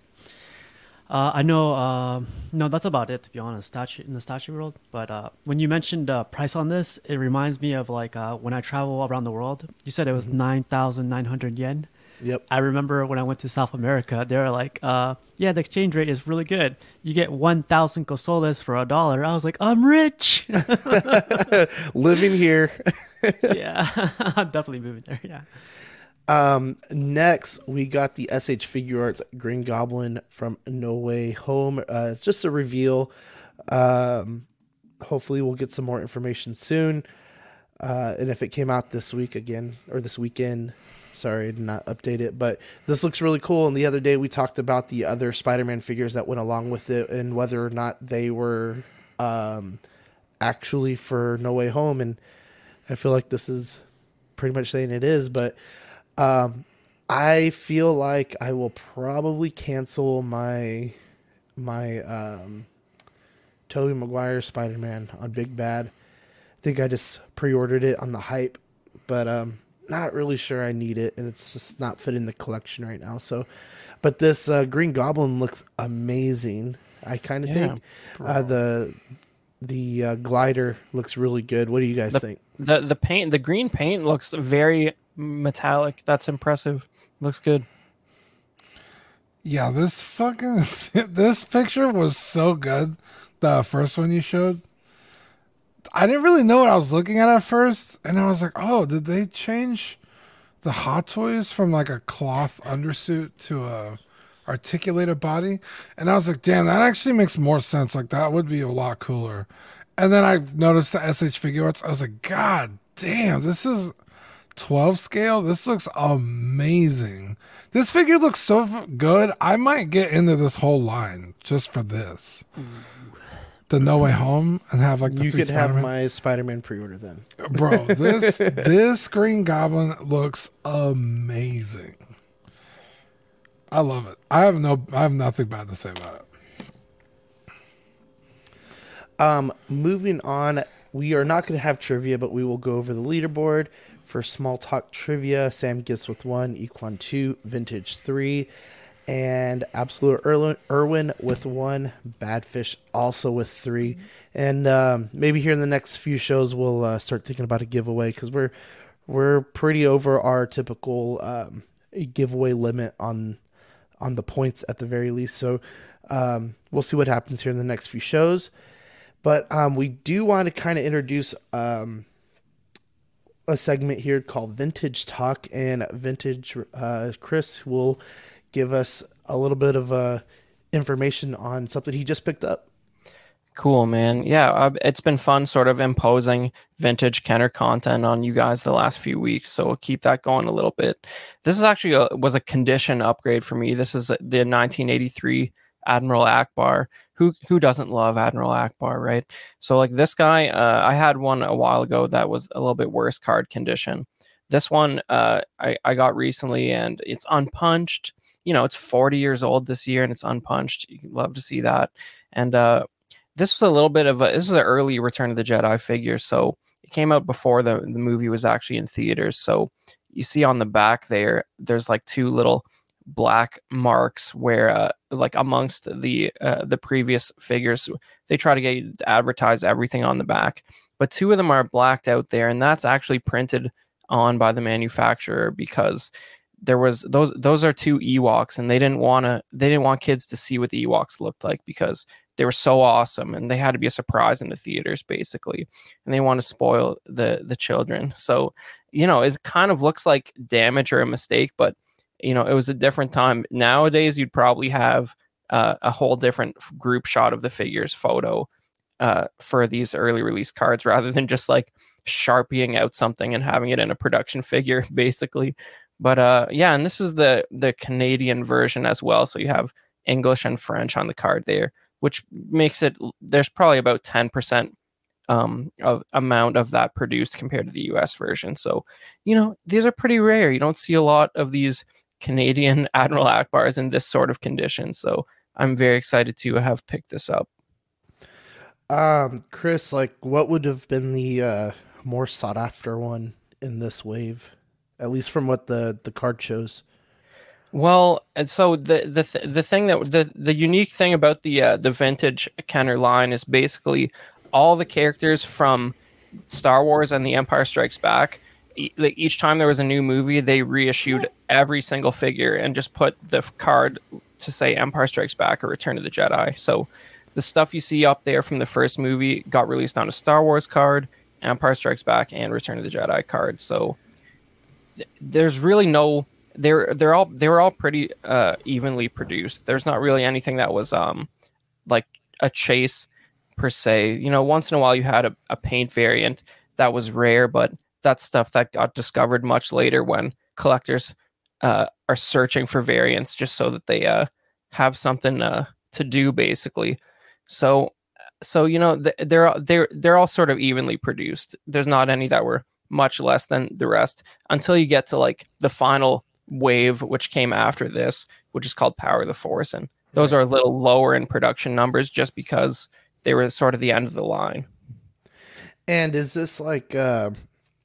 [SPEAKER 5] uh, I know, uh, no, that's about it to be honest. Statue in the statue world. But uh, when you mentioned the price on this, it reminds me of like uh, when I travel around the world. You said it was nine thousand nine hundred yen.
[SPEAKER 2] Yep.
[SPEAKER 5] I remember when I went to South America, they were like, uh, "Yeah, the exchange rate is really good. You get one thousand cosoles for a dollar." I was like, "I'm rich."
[SPEAKER 2] Living here.
[SPEAKER 5] yeah, I'm definitely moving there. Yeah.
[SPEAKER 2] Um, next, we got the SH Figuarts Green Goblin from No Way Home. Uh, it's just a reveal. Um, hopefully, we'll get some more information soon. Uh, and if it came out this week again, or this weekend, sorry, I did not update it, but this looks really cool. And the other day, we talked about the other Spider Man figures that went along with it and whether or not they were um, actually for No Way Home. And I feel like this is pretty much saying it is, but um, I feel like I will probably cancel my my um, Tobey Maguire Spider Man on Big Bad. I think I just pre-ordered it on the hype, but um, not really sure I need it, and it's just not fitting the collection right now. So, but this uh, Green Goblin looks amazing. I kind of
[SPEAKER 4] Yeah,
[SPEAKER 2] think uh, the the uh, glider looks really good. What do you guys
[SPEAKER 4] The-
[SPEAKER 2] think?
[SPEAKER 4] The the paint, the green paint looks very metallic. That's impressive. Looks good.
[SPEAKER 3] Yeah, this fucking this picture was so good. The first one you showed. I didn't really know what I was looking at at first, and I was like, "Oh, did they change the Hot Toys from like a cloth undersuit to a articulated body?" And I was like, "Damn, that actually makes more sense. Like that would be a lot cooler." And then I noticed the SH Figuarts. I was like, "God damn, this is 12 scale. This looks amazing. This figure looks so good. I might get into this whole line just for this. Mm-hmm. The No Way Home and have like the
[SPEAKER 2] You
[SPEAKER 3] three
[SPEAKER 2] could have
[SPEAKER 3] Spider-Man.
[SPEAKER 2] my Spider-Man pre-order then.
[SPEAKER 3] bro. This this Green Goblin looks amazing. I love it. I have no. I have nothing bad to say about it.
[SPEAKER 2] Um, moving on, we are not going to have trivia, but we will go over the leaderboard for small talk trivia. Sam Gifts with one, Equan two, Vintage three, and Absolute Irwin, with one, Badfish also with three. And um, maybe here in the next few shows, we'll uh, start thinking about a giveaway because we're we're pretty over our typical um, giveaway limit on on the points at the very least. So um, we'll see what happens here in the next few shows. But um, we do want to kind of introduce um, a segment here called Vintage Talk, and Vintage uh, Chris will give us a little bit of uh, information on something he just picked up.
[SPEAKER 4] Cool, man. Yeah, uh, it's been fun sort of imposing vintage Kenner content on you guys the last few weeks. So we'll keep that going a little bit. This is actually a, was a condition upgrade for me. This is the 1983 Admiral Ackbar. Who who doesn't love Admiral Ackbar, right? So like this guy, uh, I had one a while ago that was a little bit worse card condition. This one uh, I I got recently and it's unpunched. You know, it's 40 years old this year and it's unpunched. You love to see that. And uh, this was a little bit of a this is an early Return of the Jedi figure, so it came out before the the movie was actually in theaters. So you see on the back there, there's like two little black marks where uh, like amongst the uh, the previous figures they try to get to advertise everything on the back but two of them are blacked out there and that's actually printed on by the manufacturer because there was those those are two Ewoks and they didn't want to they didn't want kids to see what the Ewoks looked like because they were so awesome and they had to be a surprise in the theaters basically and they want to spoil the the children. So you know it kind of looks like damage or a mistake but you know it was a different time. Nowadays you'd probably have uh, a whole different group shot of the figures photo uh, for these early release cards rather than just like sharpieing out something and having it in a production figure basically but uh yeah and this is the the canadian version as well so you have english and french on the card there which makes it there's probably about 10% um of amount of that produced compared to the us version. So you know these are pretty rare. You don't see a lot of these canadian admiral ackbars in this sort of condition so i'm very excited to have picked this up.
[SPEAKER 2] Um, Chris, like, what would have been the uh, more sought after one in this wave? At least from what the the card shows.
[SPEAKER 4] Well, and so the the th- the thing that the the unique thing about the uh, the vintage Kenner line is basically all the characters from Star Wars and The Empire Strikes Back. E- like each time there was a new movie, they reissued every single figure and just put the f- card to say Empire Strikes Back or Return of the Jedi. So the stuff you see up there from the first movie got released on a Star Wars card, Empire Strikes Back, and Return of the Jedi card. So there's really no they're they're all they were all pretty uh, evenly produced. There's not really anything that was um like a chase per se. You know, once in a while you had a, a paint variant that was rare, but that's stuff that got discovered much later when collectors uh, are searching for variants just so that they uh, have something uh, to do basically. So so you know th- they're they're they're all sort of evenly produced. There's not any that were much less than the rest until you get to like the final wave which came after this which is called power of the force. And those are a little lower in production numbers just because they were sort of the end of the line.
[SPEAKER 2] And is this like, uh,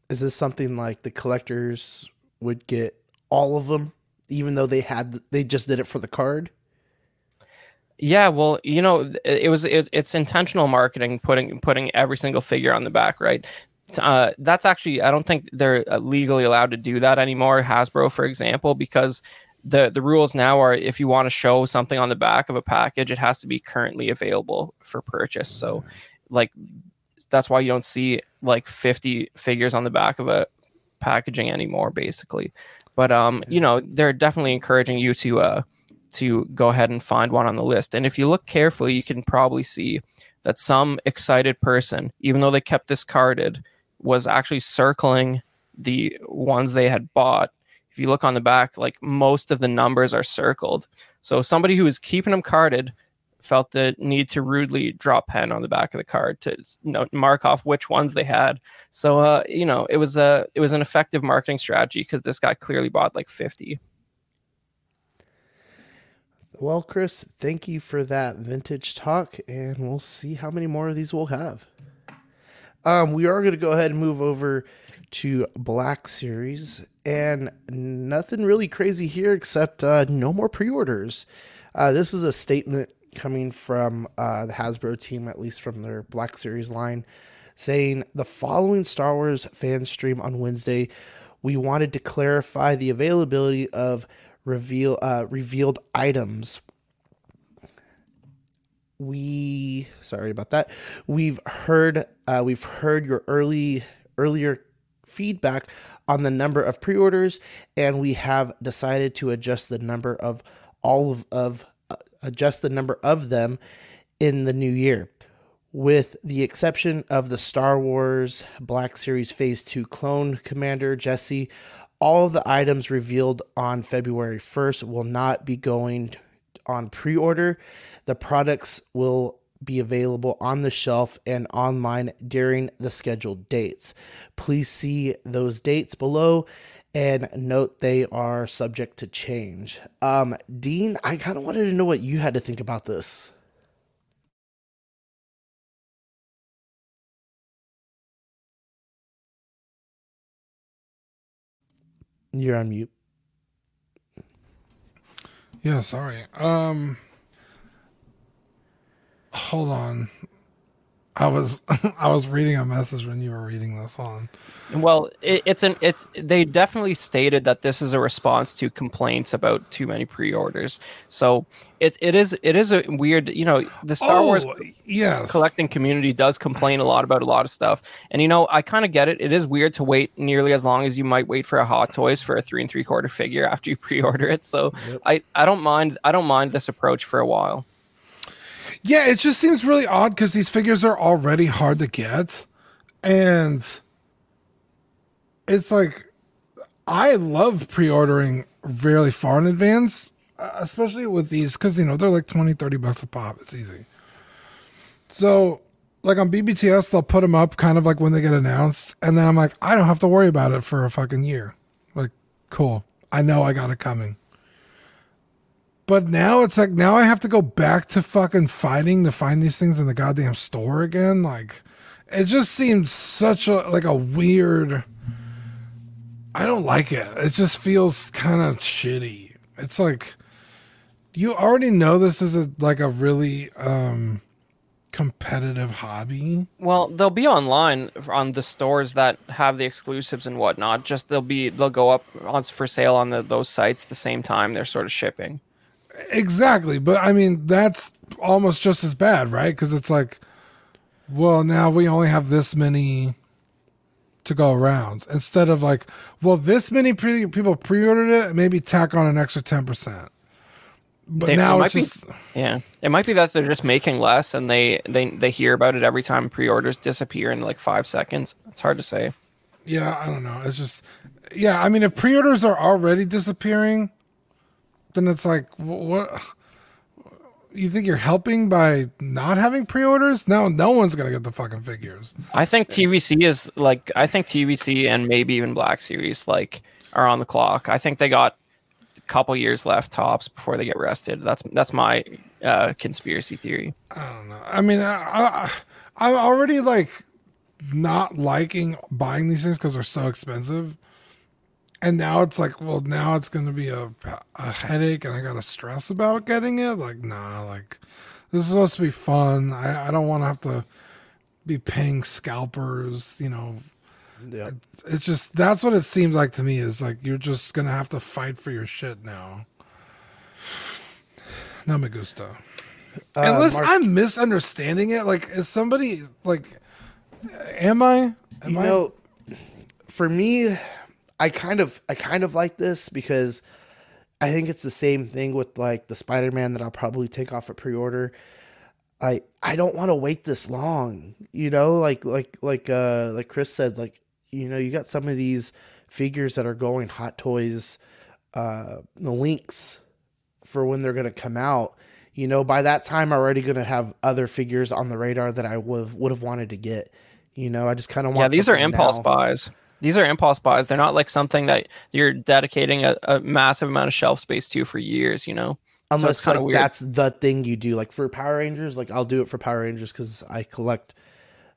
[SPEAKER 2] is this something like the collectors would get all of them, even though they had they just did it for the card?
[SPEAKER 4] yeah well you know it was it, it's intentional marketing putting putting every single figure on the back right uh, that's actually i don't think they're uh, legally allowed to do that anymore hasbro for example because the the rules now are if you want to show something on the back of a package it has to be currently available for purchase. So like that's why you don't see like 50 figures on the back of a packaging anymore basically. But um you know they're definitely encouraging you to uh to go ahead and find one on the list. And if you look carefully you can probably see that some excited person even though they kept this carded was actually circling the ones they had bought if you look on the back like most of the numbers are circled so somebody who was keeping them carded felt the need to rudely draw pen on the back of the card to mark off which ones they had. So uh, you know, it was a it was an effective marketing strategy because this guy clearly bought like fifty.
[SPEAKER 2] Well, Chris, thank you for that vintage talk, and we'll see how many more of these we'll have. Um, we are going to go ahead and move over to Black Series, and nothing really crazy here except uh, no more pre-orders. Uh, this is a statement coming from uh, the Hasbro team, at least from their Black Series line, saying the following Star Wars fan stream on Wednesday, we wanted to clarify the availability of reveal uh, revealed items. We sorry about that. We've heard uh, we've heard your early earlier feedback on the number of pre-orders, and we have decided to adjust the number of all of, of uh, adjust the number of them in the new year. With the exception of the Star Wars Black Series Phase 2 clone commander Jesse, all of the items revealed on February 1st will not be going on pre order. The products will be available on the shelf and online during the scheduled dates. Please see those dates below and note they are subject to change. Um, Dean, I kind of wanted to know what you had to think about this. You're on mute.
[SPEAKER 3] Yeah, sorry. Um hold on. I was I was reading a message when you were reading this on.
[SPEAKER 4] Well, it, it's an it's they definitely stated that this is a response to complaints about too many pre-orders. So it it is it is a weird you know the Star oh, Wars
[SPEAKER 3] Oh, yes.
[SPEAKER 4] collecting community does complain a lot about a lot of stuff. And you know, I kind of get it. It is weird to wait nearly as long as you might wait for a Hot Toys for a three and three quarter figure after you pre-order it. So I I don't mind I don't mind this approach for a while.
[SPEAKER 3] Yeah, it just seems really odd because these figures are already hard to get. And it's like, I love pre ordering really far in advance, uh, especially with these because, you know, they're like 20, 30 bucks a pop. It's easy. So, like on BBTS, they'll put them up kind of like when they get announced. And then I'm like, I don't have to worry about it for a fucking year. Like, cool. I know I got it coming. But now it's like now I have to go back to fucking fighting to find these things in the goddamn store again. Like it just seems such a like a weird I don't like it. It just feels kind of shitty. It's like you already know this is a like a really um competitive hobby.
[SPEAKER 4] Well, they'll be online on the stores that have the exclusives and whatnot. Just they'll be they'll go up on for sale on the, those sites at the same time they're sort of shipping.
[SPEAKER 3] Exactly, but I mean that's almost just as bad, right? Because it's like, well, now we only have this many to go around instead of like, well, this many pre- people pre-ordered it, maybe tack on an extra ten percent. But
[SPEAKER 4] They- it
[SPEAKER 3] now
[SPEAKER 4] might
[SPEAKER 3] it's
[SPEAKER 4] be-
[SPEAKER 3] just
[SPEAKER 4] Yeah, it might be that they're just making less and they they they hear about it every time pre-orders disappear in like five seconds. It's hard to say.
[SPEAKER 3] yeah, I don't know. It's just yeah. I mean, if pre-orders are already disappearing, then it's like what. You think you're helping by not having pre-orders? No, no one's gonna get the fucking figures.
[SPEAKER 4] I think TVC is like I think TVC and maybe even Black Series like are on the clock. I think they got a couple years left tops before they get rested. That's that's my uh, conspiracy theory.
[SPEAKER 3] I don't know. I mean, I, I, I'm already like not liking buying these things because they're so expensive. And now it's like, well, now it's going to be a, a headache and I got to stress about getting it. Like, nah, like this is supposed to be fun. I, I don't want to have to be paying scalpers, you know.
[SPEAKER 2] Yeah.
[SPEAKER 3] It's just, that's what it seems like to me is like you're just going to have to fight for your shit now. No me gusta.
[SPEAKER 2] Uh,
[SPEAKER 3] Unless
[SPEAKER 2] Mark-
[SPEAKER 3] I'm misunderstanding it, like is somebody like, am I? Am
[SPEAKER 2] you
[SPEAKER 3] I?
[SPEAKER 2] know, for me, I kind of I kind of like this because I think it's the same thing with like the Spider Man that I'll probably take off at pre order. I I don't want to wait this long, you know, like like like uh like Chris said, like you know, you got some of these figures that are going Hot Toys, uh, the links for when they're gonna come out. You know, by that time, I'm already gonna have other figures on the radar that I would would have wanted to get. You know, I just kind of want.
[SPEAKER 4] Yeah, these are impulse
[SPEAKER 2] now.
[SPEAKER 4] buys. These are impulse buys. They're not like something that you're dedicating a, a massive amount of shelf space to for years. You know.
[SPEAKER 2] unless
[SPEAKER 4] it's kinda
[SPEAKER 2] like
[SPEAKER 4] weird.
[SPEAKER 2] that's the thing you do like for power rangers like i'll do it for power rangers because i collect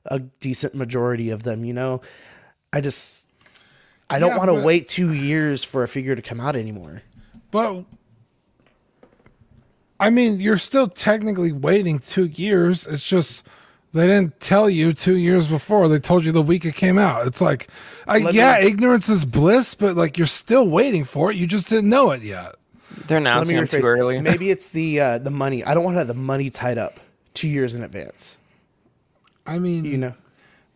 [SPEAKER 2] a decent majority of them you know i just i don't
[SPEAKER 3] Yeah,
[SPEAKER 2] want to wait two years for a figure to come out anymore
[SPEAKER 3] But I mean, you're still technically waiting two years. It's just they didn't tell you two years before. They told you the week it came out. It's like, I,
[SPEAKER 2] Let
[SPEAKER 3] yeah,
[SPEAKER 2] me-
[SPEAKER 3] ignorance is bliss, but like you're still waiting for it. You just didn't know it yet.
[SPEAKER 4] They're
[SPEAKER 2] let
[SPEAKER 4] announcing
[SPEAKER 2] me
[SPEAKER 4] them too early.
[SPEAKER 2] maybe it's the uh the money i don't want to have the money tied up two years in advance
[SPEAKER 3] I mean,
[SPEAKER 2] you know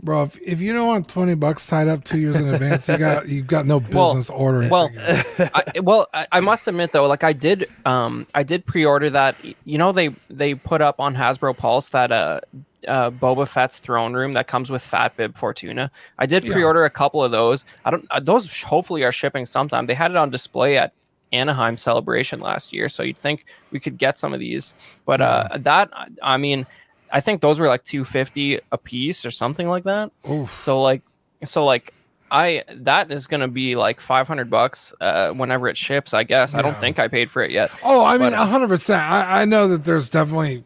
[SPEAKER 3] bro, if, if you don't want twenty bucks tied up two years in advance, you got you got no
[SPEAKER 4] Well-
[SPEAKER 3] business ordering.
[SPEAKER 4] well. I, well, I, I must admit though, like I did, um, I did pre-order that. You know, they they put up on Hasbro Pulse that uh, uh, Boba Fett's throne room that comes with Fat Bib Fortuna. I did
[SPEAKER 3] Yeah.
[SPEAKER 4] pre-order a couple of those. I don't. Uh, those hopefully are shipping sometime. They had it on display at Anaheim Celebration last year, so you'd think we could get some of these. But uh, that, I mean, I think those were like two fifty a piece or something like that.
[SPEAKER 3] Oof.
[SPEAKER 4] So like, so like, I that is gonna be like five hundred bucks uh, whenever it ships. I guess I don't think I paid for it yet.
[SPEAKER 3] Oh, I mean,
[SPEAKER 4] But, uh,
[SPEAKER 3] hundred percent. I, I know that there's definitely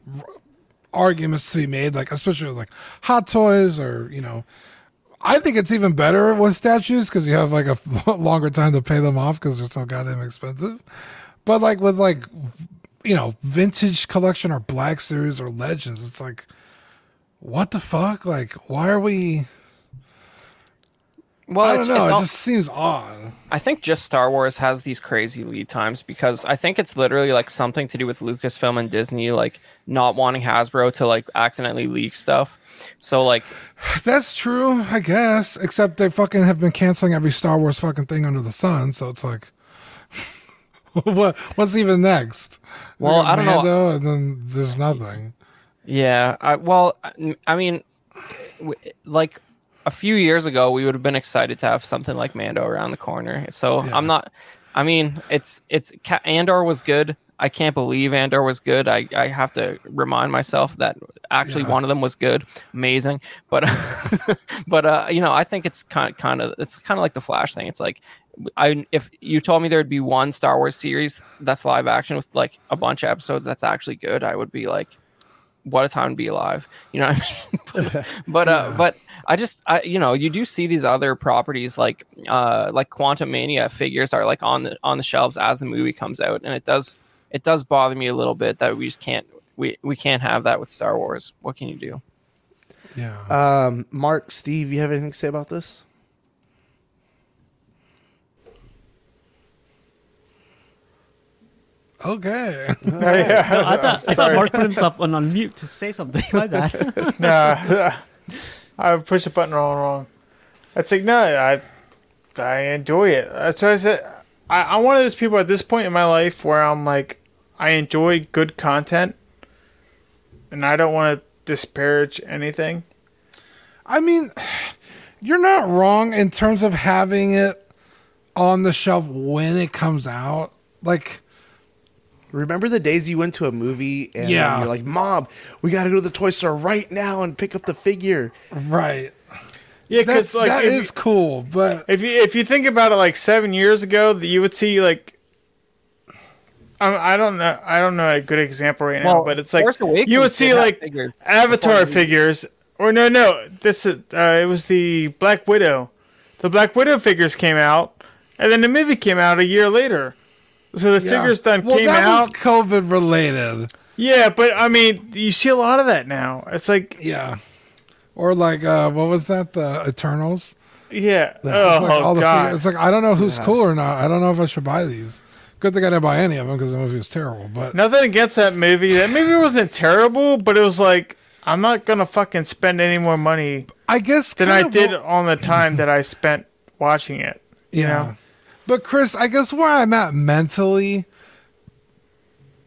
[SPEAKER 3] arguments to be made, like especially with like hot toys or you know. I think it's even better with statues because you have like a longer time to pay them off because they're so goddamn expensive. But like with like you know vintage collection or Black Series or Legends, it's like what the fuck? Like why are we?
[SPEAKER 4] Well,
[SPEAKER 3] I don't know. It
[SPEAKER 4] all-
[SPEAKER 3] just seems odd.
[SPEAKER 4] I think just Star Wars has these crazy lead times because I think it's literally like something to do with Lucasfilm and Disney, like not wanting Hasbro to like accidentally leak stuff. So like,
[SPEAKER 3] That's true, I guess. Except they fucking have been canceling every Star Wars fucking thing under the sun, so it's like, what? What's even next?
[SPEAKER 4] Well, I don't know.
[SPEAKER 3] Mando, And then there's nothing.
[SPEAKER 4] yeah, I, well, I- I mean, like a few years ago, we would have been excited to have something like Mando around the corner. So
[SPEAKER 3] Yeah.
[SPEAKER 4] I'm not. I mean, it's it's Andor was good. I can't believe Andor was good. I, I have to remind myself that actually
[SPEAKER 3] Yeah.
[SPEAKER 4] one of them was good, amazing. But but uh, you know, I think it's kind kind of it's kind of like the Flash thing. It's like I if you told me there'd be one Star Wars series that's live action with like a bunch of episodes that's actually good, I would be like, what a time to be alive. You know what I mean? but but, uh, but I just I you know you do see these other properties like uh like Quantumania figures are like on the on the shelves as the movie comes out, and it does it does bother me a little bit that we just can't we we can't have that with Star Wars. What can you do?
[SPEAKER 3] Yeah.
[SPEAKER 2] Um, Mark, Steve, you have anything to say about this?
[SPEAKER 3] Okay.
[SPEAKER 1] yeah.
[SPEAKER 5] No, I thought I thought Mark put himself on, on mute to say something. My bad.
[SPEAKER 1] nah, I pushed the button wrong. Wrong. It's like no, I I enjoy it. Uh, That's why I said I, I'm one of those people at this point in my life where I'm like I enjoy good content, and I don't want to disparage anything.
[SPEAKER 3] I mean, you're not wrong in terms of having it on the shelf when it comes out. Like,
[SPEAKER 2] Remember the days you went to a movie and
[SPEAKER 3] Yeah.
[SPEAKER 2] you're like, "Mom, we got to go to the toy store right now and pick up the figure."
[SPEAKER 3] right.
[SPEAKER 1] Yeah, because like
[SPEAKER 3] that
[SPEAKER 1] if,
[SPEAKER 3] is cool, but
[SPEAKER 1] if you if you think about it, like seven years ago, you would see like. I I don't know. I don't know a good example right now,
[SPEAKER 4] Well,
[SPEAKER 1] but it's like you would see like
[SPEAKER 4] figures
[SPEAKER 1] Avatar figures, or no, no, this is uh, it was the Black Widow. The Black Widow figures came out, and then the movie came out a year later. So the
[SPEAKER 3] yeah.
[SPEAKER 1] figures done
[SPEAKER 3] well,
[SPEAKER 1] came
[SPEAKER 3] that
[SPEAKER 1] out.
[SPEAKER 3] was COVID related.
[SPEAKER 1] yeah, but I mean, you see a lot of that now. It's like,
[SPEAKER 3] Yeah. Or like, uh, what was that? The Eternals.
[SPEAKER 1] yeah,
[SPEAKER 3] It's
[SPEAKER 1] oh
[SPEAKER 3] like all the
[SPEAKER 1] god,
[SPEAKER 3] figures. It's like I don't know who's cool or not. I don't know if I should buy these. Good thing I didn't buy any of them because the movie was terrible. But
[SPEAKER 1] nothing against that movie. That movie wasn't terrible, but it was like I'm not gonna fucking spend any more money
[SPEAKER 3] I guess
[SPEAKER 1] than I did
[SPEAKER 3] what-
[SPEAKER 1] on the time that I spent watching it. You
[SPEAKER 3] Yeah.
[SPEAKER 1] know?
[SPEAKER 3] But Chris, I guess where I'm at mentally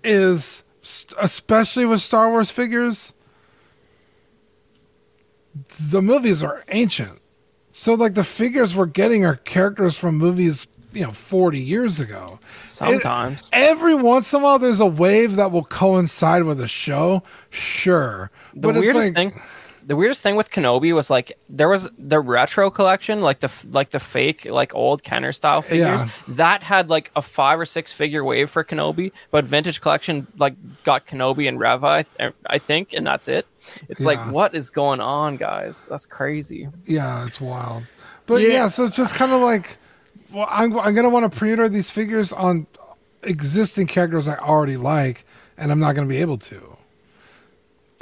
[SPEAKER 3] is especially with Star Wars figures, the movies are ancient. So like the figures we're getting are characters from movies, you know, 40 years ago.
[SPEAKER 4] sometimes.
[SPEAKER 3] It- every once in a while there's a wave that will coincide with a show, sure.
[SPEAKER 4] the
[SPEAKER 3] but it's
[SPEAKER 4] weirdest
[SPEAKER 3] like
[SPEAKER 4] thing the weirdest thing with Kenobi was like there was the retro collection, like the like the fake like old Kenner style figures
[SPEAKER 3] Yeah.
[SPEAKER 4] that had like a five or six figure wave for Kenobi, but vintage collection like got Kenobi and Reva, I, th- I think, and that's it. It's like what is going on, guys? That's crazy.
[SPEAKER 3] Yeah, it's wild. But yeah,
[SPEAKER 1] Yeah.
[SPEAKER 3] so it's just kind of like, well, I'm, I'm going to want to pre order these figures on existing characters I already like, and I'm not going to be able to.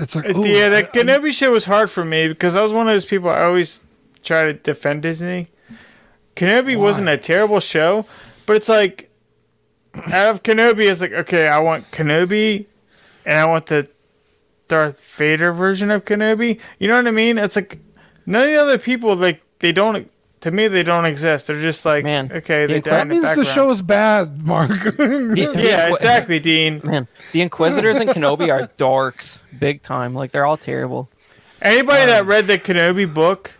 [SPEAKER 3] It's like, ooh,
[SPEAKER 1] yeah,
[SPEAKER 3] I-
[SPEAKER 1] that Kenobi shit was hard for me because I was one of those people I always try to defend Disney. Kenobi wasn't a terrible show, but it's like out of Kenobi, it's like okay, I want Kenobi, and I want the Darth Vader version of Kenobi. You know what I mean? It's like none of the other people like they don't. To me, they don't exist. They're just like
[SPEAKER 4] Man,
[SPEAKER 1] okay,
[SPEAKER 4] the
[SPEAKER 1] they
[SPEAKER 4] Inquis-
[SPEAKER 1] die
[SPEAKER 3] that
[SPEAKER 1] in the
[SPEAKER 3] means the show is bad, Mark.
[SPEAKER 4] The- the
[SPEAKER 1] Yeah, exactly, Dean.
[SPEAKER 4] Man, the Inquisitors and Kenobi are dorks, big time. Like they're all terrible.
[SPEAKER 1] Anybody that um, read the Kenobi book,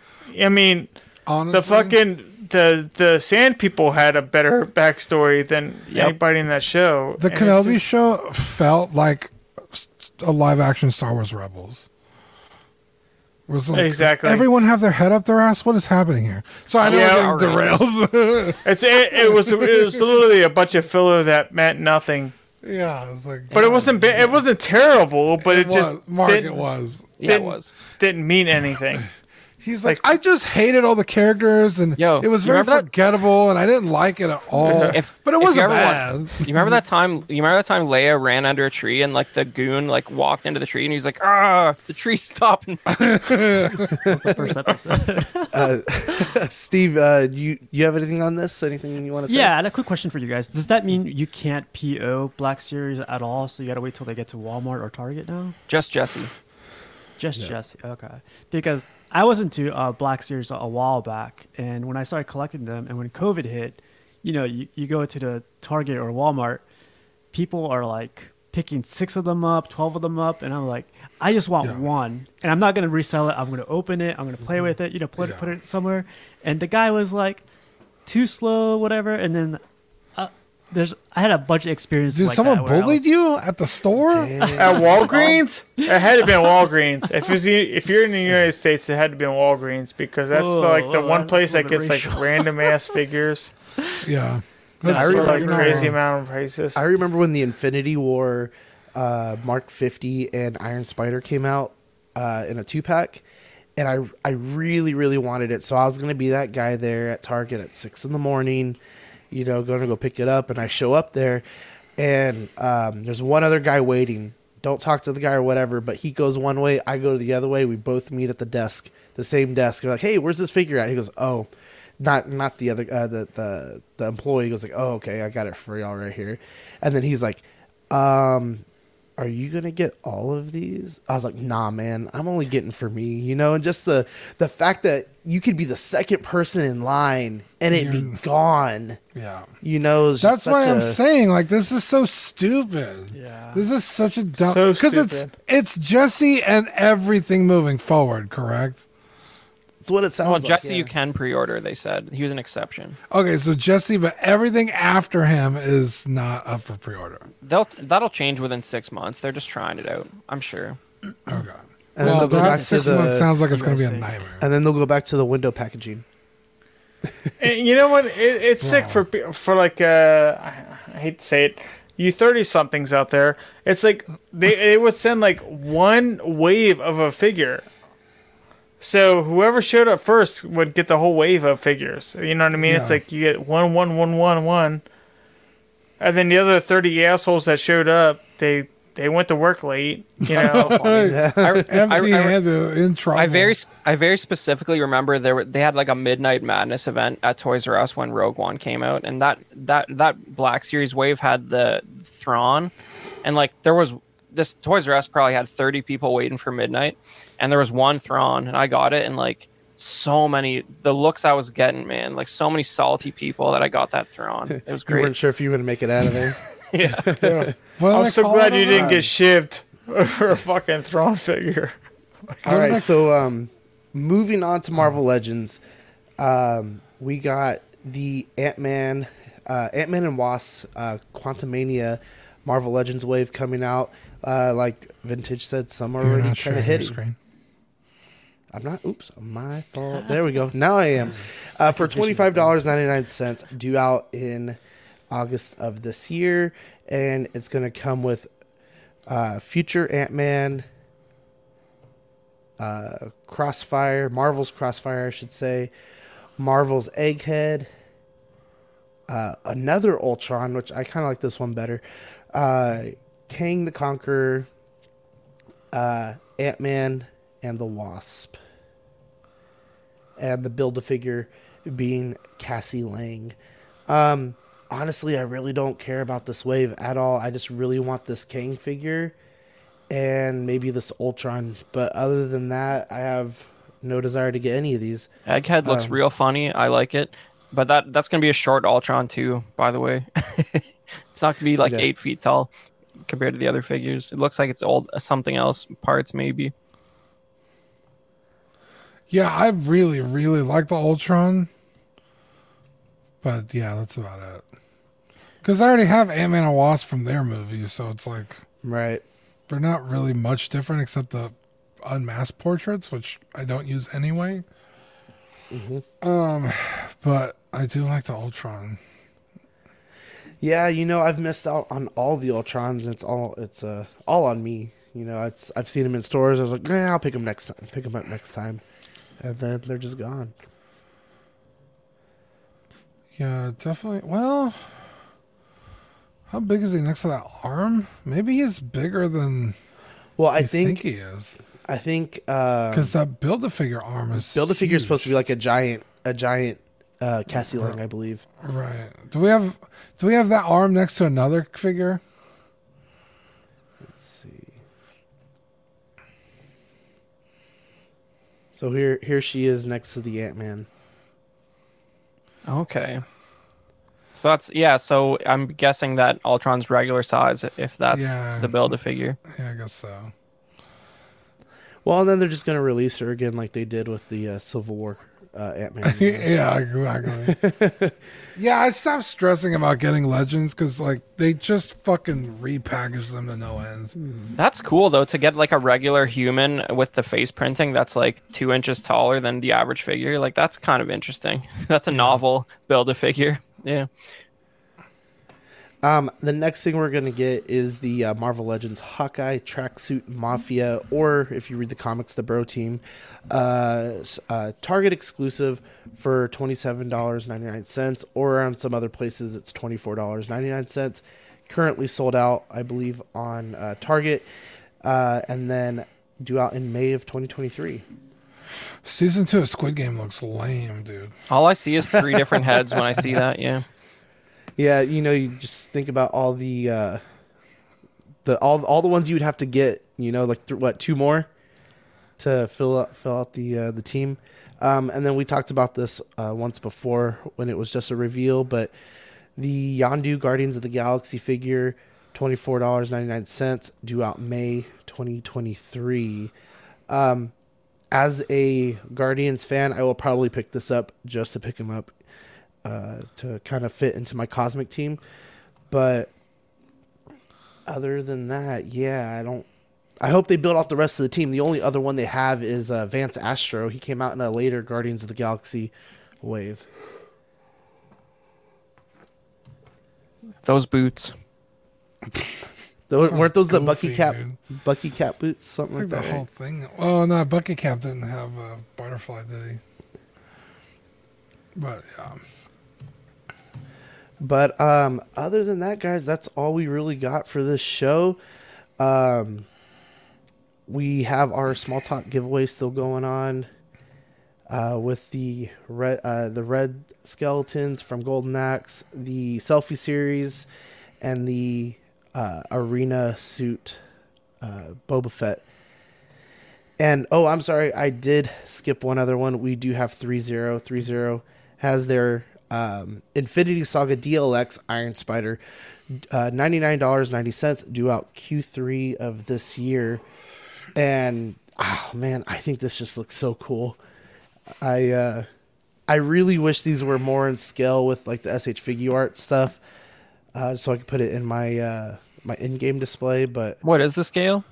[SPEAKER 1] I mean,
[SPEAKER 3] Honestly,
[SPEAKER 1] the fucking the the Sand People had a better backstory than
[SPEAKER 4] Yep.
[SPEAKER 1] anybody in that show.
[SPEAKER 3] the
[SPEAKER 1] And
[SPEAKER 3] Kenobi
[SPEAKER 1] just-
[SPEAKER 3] show felt like a live action Star Wars Rebels. It was like,
[SPEAKER 1] Exactly.
[SPEAKER 3] Everyone have their head up their ass. What is happening here? So I know
[SPEAKER 1] Yeah,
[SPEAKER 3] we're getting derailed.
[SPEAKER 1] It's it, it was it was literally a bunch of filler that meant nothing.
[SPEAKER 3] yeah, it's like,
[SPEAKER 1] But it wasn't it wasn't terrible, but it,
[SPEAKER 3] it was
[SPEAKER 1] just
[SPEAKER 3] Mark.
[SPEAKER 1] didn't,
[SPEAKER 3] It was.
[SPEAKER 4] Yeah, it was.
[SPEAKER 1] didn't mean anything.
[SPEAKER 3] He's like, I just hated all the characters, and
[SPEAKER 4] Yo,
[SPEAKER 3] it was very
[SPEAKER 4] remember that-
[SPEAKER 3] forgettable, and I didn't like it at all.
[SPEAKER 4] If-
[SPEAKER 3] but it wasn't bad.
[SPEAKER 4] want- You remember that time? You remember that time Leia ran under a tree and like the goon like walked into the tree and he's like, "Ah, the tree's stopping."
[SPEAKER 5] That was the first episode.
[SPEAKER 2] Steve, uh, you you have anything on this? Anything you want to say?
[SPEAKER 5] yeah, and a quick question for you guys. Does that mean you can't PO Black Series at all? So you got to wait till they get to Walmart or Target now?
[SPEAKER 4] Just Jesse.
[SPEAKER 5] Just Jesse. Okay. Because I was into uh, Black Series a, a while back, and when I started collecting them, and when COVID hit, you know, you, you go to the Target or Walmart, people are like picking six of them up, 12 of them up, and I'm like, I just want
[SPEAKER 3] Yeah.
[SPEAKER 5] one, and I'm not going to resell it. I'm going to open it, I'm going to play with it, you know, put,
[SPEAKER 3] Yeah.
[SPEAKER 5] it, put it somewhere. And the guy was like, too slow, whatever, and then. There's I had a bunch of experiences.
[SPEAKER 3] Did
[SPEAKER 5] like
[SPEAKER 3] someone
[SPEAKER 5] that where I
[SPEAKER 3] bullied
[SPEAKER 5] was-
[SPEAKER 3] you at the store?
[SPEAKER 1] At Walgreens? It had to be Walgreens. If it's the, if you're in the United States, it had to be in Walgreens because that's
[SPEAKER 5] Whoa,
[SPEAKER 1] like the
[SPEAKER 5] whoa,
[SPEAKER 1] one
[SPEAKER 5] that's
[SPEAKER 1] place
[SPEAKER 5] a
[SPEAKER 1] that
[SPEAKER 5] little
[SPEAKER 1] gets
[SPEAKER 5] bit
[SPEAKER 1] like
[SPEAKER 5] racial.
[SPEAKER 1] random ass figures
[SPEAKER 3] Yeah.
[SPEAKER 2] I
[SPEAKER 3] That's
[SPEAKER 1] for like
[SPEAKER 3] you're not
[SPEAKER 1] crazy
[SPEAKER 3] wrong.
[SPEAKER 1] amount of prices.
[SPEAKER 2] I remember when the Infinity War uh, Mark 50 and Iron Spider came out uh, in a two pack, and I I really really wanted it, so I was gonna be that guy there at Target at six in the morning, you know, going to go pick it up, and I show up there, and um, there's one other guy waiting. Don't talk to the guy or whatever, but he goes one way, I go the other way. We both meet at the desk, the same desk. We're like, "Hey, where's this figure at?" He goes, "Oh." not not the other uh, the the the employee goes like, "Oh, okay, I got it for y'all right here," and then he's like, "Um, are you gonna get all of these?" I was like, "Nah, man, I'm only getting for me," you know, and just the the fact that you could be the second person in line and it be
[SPEAKER 3] You're-
[SPEAKER 2] gone,
[SPEAKER 3] Yeah.
[SPEAKER 2] you know, just
[SPEAKER 3] That's why
[SPEAKER 2] such
[SPEAKER 3] I'm saying, like, this is so stupid.
[SPEAKER 5] Yeah.
[SPEAKER 3] This is such a dumb
[SPEAKER 1] So
[SPEAKER 3] because it's it's Jesse and everything moving forward, correct?
[SPEAKER 2] It's what it sounds
[SPEAKER 4] Well,
[SPEAKER 2] like.
[SPEAKER 4] Jesse,
[SPEAKER 2] yeah.
[SPEAKER 4] you can pre-order. They said he was an exception.
[SPEAKER 3] Okay, so Jesse, but everything after him is not up for pre-order.
[SPEAKER 4] They'll that'll change within six months. They're just trying it out. I'm sure.
[SPEAKER 3] Okay.
[SPEAKER 2] And then
[SPEAKER 3] well,
[SPEAKER 2] they'll go
[SPEAKER 3] that
[SPEAKER 2] back to
[SPEAKER 3] six
[SPEAKER 2] the-
[SPEAKER 3] months sounds like it's going to be a nightmare.
[SPEAKER 2] and then they'll go back to the window packaging.
[SPEAKER 1] You know what? It, it's sick for pe- for like uh, I, I hate to say it, you thirty somethings out there. It's like they they would send like one wave of a figure. So whoever showed up first would get the whole wave of figures. You know what I mean? It's like you get one, one, one, one, one, and then the other thirty assholes that showed up, they they went to work late. You know,
[SPEAKER 4] I, I, I,
[SPEAKER 3] Empty-handed in trouble.
[SPEAKER 4] I very I very specifically remember there were, they had like a midnight madness event at Toys R Us when Rogue One came out, and that that that Black Series wave had the Thrawn, and like there was this Toys R Us probably had thirty people waiting for midnight, and there was one Thrawn, and I got it, and like so many the looks I was getting, man, like so many salty people that I got that Thrawn. It was great.
[SPEAKER 2] You weren't sure if you would make it out of there.
[SPEAKER 3] What do
[SPEAKER 1] I'm so glad you didn't
[SPEAKER 3] on
[SPEAKER 1] get shipped for a fucking Thrawn figure.
[SPEAKER 2] All right, so um, moving on to Marvel Legends, um, we got the Ant Man, uh, Ant Man and Wasp, uh, Quantumania, Marvel Legends wave coming out. Uh, like Vintage said, some
[SPEAKER 3] You're
[SPEAKER 2] already
[SPEAKER 3] not
[SPEAKER 2] kind of
[SPEAKER 3] your
[SPEAKER 2] hitting. I'm not. Oops, my fault. There we go. Now I am. Uh, for twenty five dollars ninety nine cents, due out in August of this year, and it's going to come with uh, future Ant Man, uh, Crossfire, Marvel's Crossfire, I should say, Marvel's Egghead, uh, another Ultron, which I kind of like this one better, uh, Kang the Conqueror, uh, Ant Man, and the Wasp. And the build a figure being Cassie Lang. Um, honestly, I really don't care about this wave at all. I just really want this Kang figure and maybe this Ultron. But other than that, I have no desire to get any of these.
[SPEAKER 4] Egghead looks
[SPEAKER 2] Um,
[SPEAKER 4] real funny. I like it, but that that's gonna be a short Ultron too. By the way, it's not gonna be like
[SPEAKER 2] Yeah.
[SPEAKER 4] eight feet tall compared to the other figures. It looks like it's old something else parts maybe.
[SPEAKER 3] Yeah, I really, really like the Ultron. But yeah, that's about it. Because I already have Ant Man and Wasp from their movies, so it's like
[SPEAKER 2] Right.
[SPEAKER 3] they're not really much different except the unmasked portraits, which I don't use anyway. Um, but I do like the Ultron.
[SPEAKER 2] Yeah, you know, I've missed out on all the Ultrons, and it's all it's uh all on me. You know, it's I've seen them in stores. I was like, nah, I'll pick them next time. Pick them up next time, and then they're just gone.
[SPEAKER 3] Yeah, definitely. Well, how big is he next to that arm? Maybe he's bigger than
[SPEAKER 2] Well, I think,
[SPEAKER 3] think, he is.
[SPEAKER 2] I think uh,
[SPEAKER 3] Because that build a figure arm is
[SPEAKER 2] build a figure is supposed to be like a giant, a giant uh, Cassie Lang, I believe.
[SPEAKER 3] right. Do we have do we have that arm next to another figure?
[SPEAKER 2] Let's see. So here, here she is next to the Ant Man.
[SPEAKER 4] Okay. So that's yeah. So I'm guessing that Ultron's regular size, if that's
[SPEAKER 3] Yeah.
[SPEAKER 4] the build a figure.
[SPEAKER 3] Yeah, I guess so.
[SPEAKER 2] Well, and then they're just gonna release her again, like they did with the uh, Civil War uh, Ant Man.
[SPEAKER 3] yeah, exactly. yeah, I stopped stressing about getting legends because like they just fucking repackage them to no end.
[SPEAKER 4] That's cool though to get like a regular human with the face printing that's like two inches taller than the average figure. Like that's kind of interesting. That's a novel build a figure. Yeah.
[SPEAKER 2] Um, the next thing we're gonna get is the uh, Marvel Legends Hawkeye Tracksuit Mafia, or if you read the comics, the Bro Team, uh, uh, Target exclusive for twenty seven dollars ninety nine cents, or on some other places it's twenty four dollars ninety nine cents. Currently sold out, I believe, on uh, Target, uh, and then due out in May of twenty twenty three.
[SPEAKER 3] Season two of Squid Game looks lame, dude.
[SPEAKER 4] All I see is three different heads when I see that. Yeah.
[SPEAKER 2] Yeah, you know, you just think about all the uh the all all the ones you would have to get, you know, like th- what two more to fill out fill out the uh, the team. Um, and then we talked about this uh, once before when it was just a reveal, but the Yondu Guardians of the Galaxy figure, twenty four dollars ninety nine cents, due out May twenty twenty three. Um, as a Guardians fan, I will probably pick this up just to pick him up uh, to kind of fit into my cosmic team. But other than that, yeah, I don't. I hope they build off the rest of the team. The only other one they have is uh, Vance Astro. He came out in a later Guardians of the Galaxy wave.
[SPEAKER 4] Those boots.
[SPEAKER 2] Those, weren't those the
[SPEAKER 3] goofy,
[SPEAKER 2] Bucky Cap
[SPEAKER 3] dude.
[SPEAKER 2] Bucky Cap boots, something like
[SPEAKER 3] think the
[SPEAKER 2] that?
[SPEAKER 3] whole
[SPEAKER 2] right?
[SPEAKER 3] thing. Oh no, Bucky Cap didn't have a butterfly, did he? But yeah,
[SPEAKER 2] But um, other than that, guys, that's all we really got for this show. Um, we have our small talk giveaway still going on uh, with the red uh, the red skeletons from Golden Axe, the selfie series, and the uh, arena suit uh, Boba Fett. And oh, I'm sorry, I did skip one other one. We do have threezero has their um, Infinity Saga DLX Iron Spider, uh, $99.90 due out Q3 of this year. And oh man, I think this just looks so cool. I uh I really wish these were more in scale with like the SH Figuarts stuff. Uh, so I could put it in my uh my in-game display, but
[SPEAKER 4] What is the scale?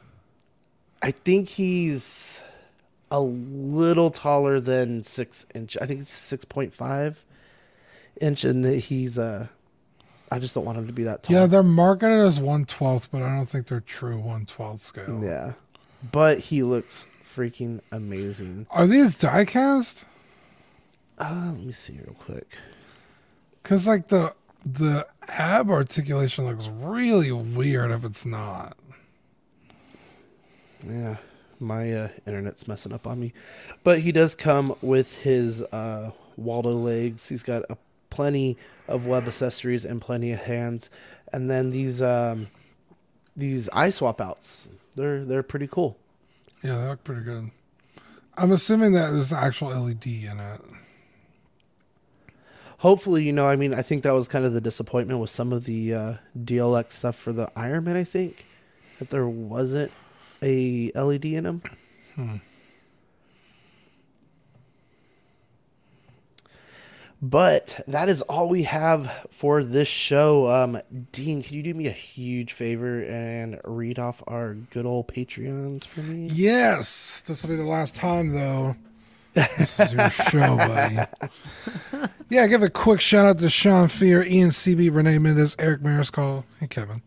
[SPEAKER 2] I think he's a little taller than six inch. I think it's six point five inch, and that he's uh. I just don't want him to be that tall.
[SPEAKER 3] yeah, they're marketed as one twelfth, but I don't think they're true one twelfth scale.
[SPEAKER 2] yeah, but he looks freaking amazing.
[SPEAKER 3] Are these die cast?
[SPEAKER 2] Uh, let me see real quick.
[SPEAKER 3] Because like the the ab articulation looks really weird if it's not.
[SPEAKER 2] Yeah, my uh, internet's messing up on me, but he does come with his uh, Waldo legs. He's got a plenty of web accessories and plenty of hands, and then these um, these eye swap outs. They're they're pretty cool.
[SPEAKER 3] Yeah, they look pretty good. I'm assuming that there's actual LED in it.
[SPEAKER 2] Hopefully, you know, I mean, I think that was kind of the disappointment with some of the uh, DLX stuff for the Iron Man. I think that there wasn't a LED in them. But that is all we have for this show. Um, Dean, can you do me a huge favor and read off our good old Patreons for me?
[SPEAKER 3] Yes, this will be the last time though. This is your show, buddy. Yeah, give a quick shout out to Sean Fear, Ian CB, Renee Mendez, Eric Mariscal, hey Kevin,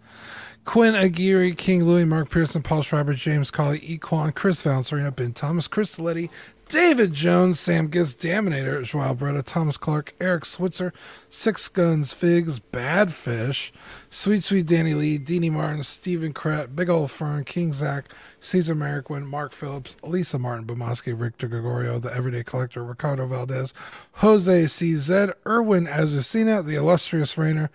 [SPEAKER 3] Quinn Aguirre, King Louis, Mark Pearson, Paul Schreiber, James Colley, Equan, Chris Valencerino, Ben Thomas, Chris Letty, David Jones, Sam Giss, Daminator, Joao Bretta, Thomas Clark, Eric Switzer, Six Guns Figs, Bad Fish, Sweet Sweet Danny Lee, Deanie Martin, Stephen Krett, Big Ol' Fern, King Zach, Caesar Merrickman, Mark Phillips, Lisa Martin, Bomaski, Victor Gregorio, The Everyday Collector, Ricardo Valdez, Jose CZ, Erwin Azucena, The Illustrious Rainer,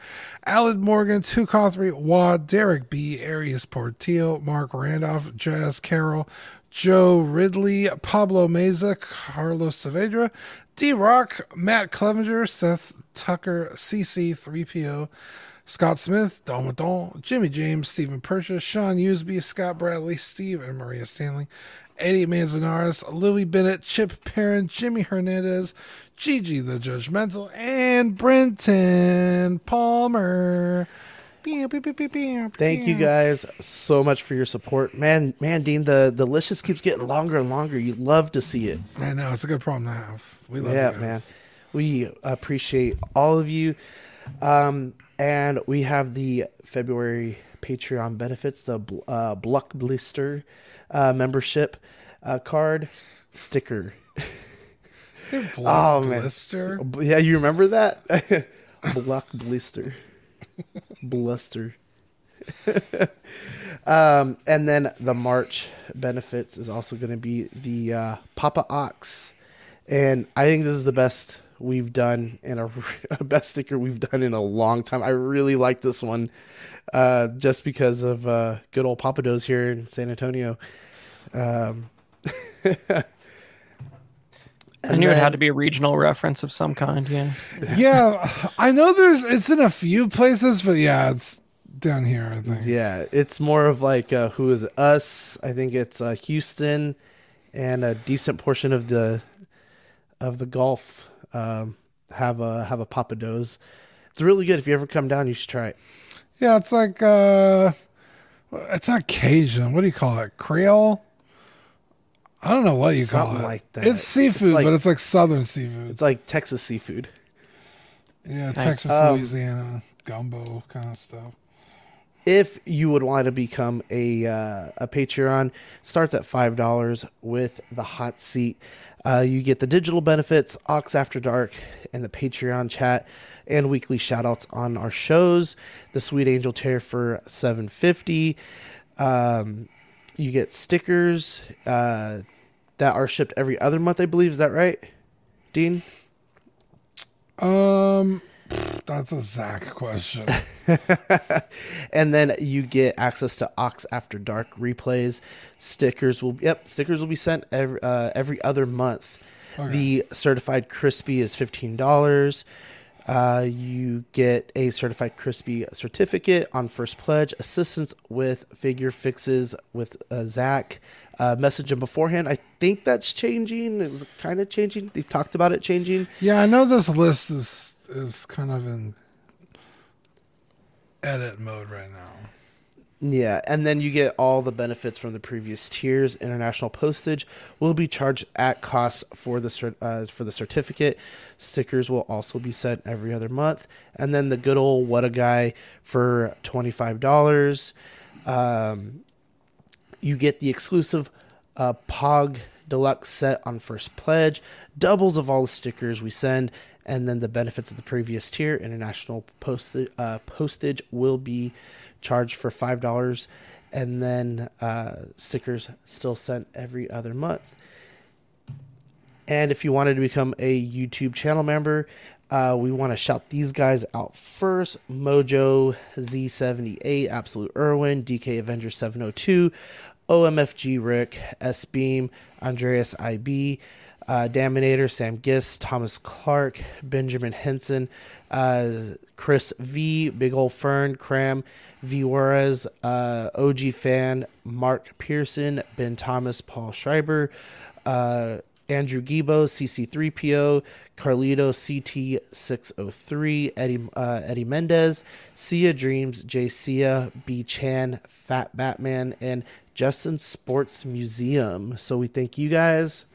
[SPEAKER 3] Alad Morgan, Tukothry, Wad, Derek B, Arias Portillo, Mark Randolph, Jazz Carroll, Joe Ridley, Pablo Meza, Carlos Saavedra, D Rock, Matt Clevenger, Seth Tucker, CC3PO, Scott Smith, Don Jimmy James, Stephen Purchase, Sean Usby, Scott Bradley, Steve and Maria Stanley, Eddie Manzanares, Louis Bennett, Chip Perrin, Jimmy Hernandez, Gigi the Judgmental, and Brenton Palmer.
[SPEAKER 2] Thank you guys so much for your support, man. Man, Dean, the the list just keeps getting longer and longer. You love to see it.
[SPEAKER 3] I know it's a good problem to have. We love it.
[SPEAKER 2] yeah,
[SPEAKER 3] you guys.
[SPEAKER 2] man. We appreciate all of you. Um, and we have the February Patreon benefits, the uh, Bluck Blister uh, membership uh, card sticker. Oh, man.
[SPEAKER 3] Blister.
[SPEAKER 2] Yeah, you remember that? Bluck Blister. Bluster. um, and then the March benefits is also going to be the uh, Papa Ox. And I think this is the best we've done in a, a best sticker we've done in a long time. I really like this one uh, just because of uh, good old Pappadeaux's here in San Antonio. Um,
[SPEAKER 4] I knew it had to be a regional reference of some kind. Yeah.
[SPEAKER 3] Yeah, I know there's it's in a few places, but yeah, it's down here. I think.
[SPEAKER 2] Yeah, it's more of like uh, who is it? us? I think it's uh, Houston, and a decent portion of the of the Gulf um, have a have a Pappadeaux's. It's really good. If you ever come down, you should try it.
[SPEAKER 3] Yeah, it's like uh it's not Cajun. What do you call it? Creole? I don't know what you call it.
[SPEAKER 2] like that.
[SPEAKER 3] It's seafood,
[SPEAKER 2] It's like-
[SPEAKER 3] but it's like southern seafood.
[SPEAKER 2] It's like Texas seafood.
[SPEAKER 3] yeah,
[SPEAKER 4] Nice.
[SPEAKER 3] Texas,
[SPEAKER 2] Um,
[SPEAKER 3] Louisiana, gumbo kind of stuff.
[SPEAKER 2] if you would want to become a uh, a Patreon, starts at five dollars with the hot seat. Uh, you get the digital benefits, Ox After Dark, and the Patreon chat, and weekly shoutouts on our shows. The Sweet Angel Tear for seven fifty. Um, you get stickers uh, that are shipped every other month, I believe. Is that right, Dean?
[SPEAKER 3] Um that's a Zach question.
[SPEAKER 2] and then you get access to Ox After Dark replays. Stickers will yep, stickers will be sent every uh, every other month. The certified crispy is fifteen dollars. Uh, you get a certified crispy certificate on first pledge, assistance with figure fixes with uh, Zach. Uh, message him beforehand. I think that's changing. It was kind of changing. They talked about it changing.
[SPEAKER 3] yeah, I know this list is is kind of in edit mode right now.
[SPEAKER 2] Yeah, and then you get all the benefits from the previous tiers. International postage will be charged at cost for the uh, for the certificate. Stickers will also be sent every other month, and then the good old what a guy for twenty five dollars. Um, you get the exclusive uh, Pog Deluxe set on first pledge, doubles of all the stickers we send, and then the benefits of the previous tier. International postage uh, postage will be charged for five dollars, and then uh, stickers still sent every other month. And if you wanted to become a YouTube channel member, uh, we want to shout these guys out first Mojo Z78, Absolute Irwin, DK Avenger 702, OMFG Rick, S Beam, Andreas IB, uh, Daminator, Sam Gist, Thomas Clark, Benjamin Henson, uh, Chris V, Big Ol' Fern, Cram, V Juarez, uh, OG Fan, Mark Pearson, Ben Thomas, Paul Schreiber, uh, Andrew Gibo, CC3PO, Carlito CT603, Eddie uh, Eddie Mendez, Sia Dreams, J Sia, B Chan, Fat Batman, and Justin Sports Museum. So we thank you guys.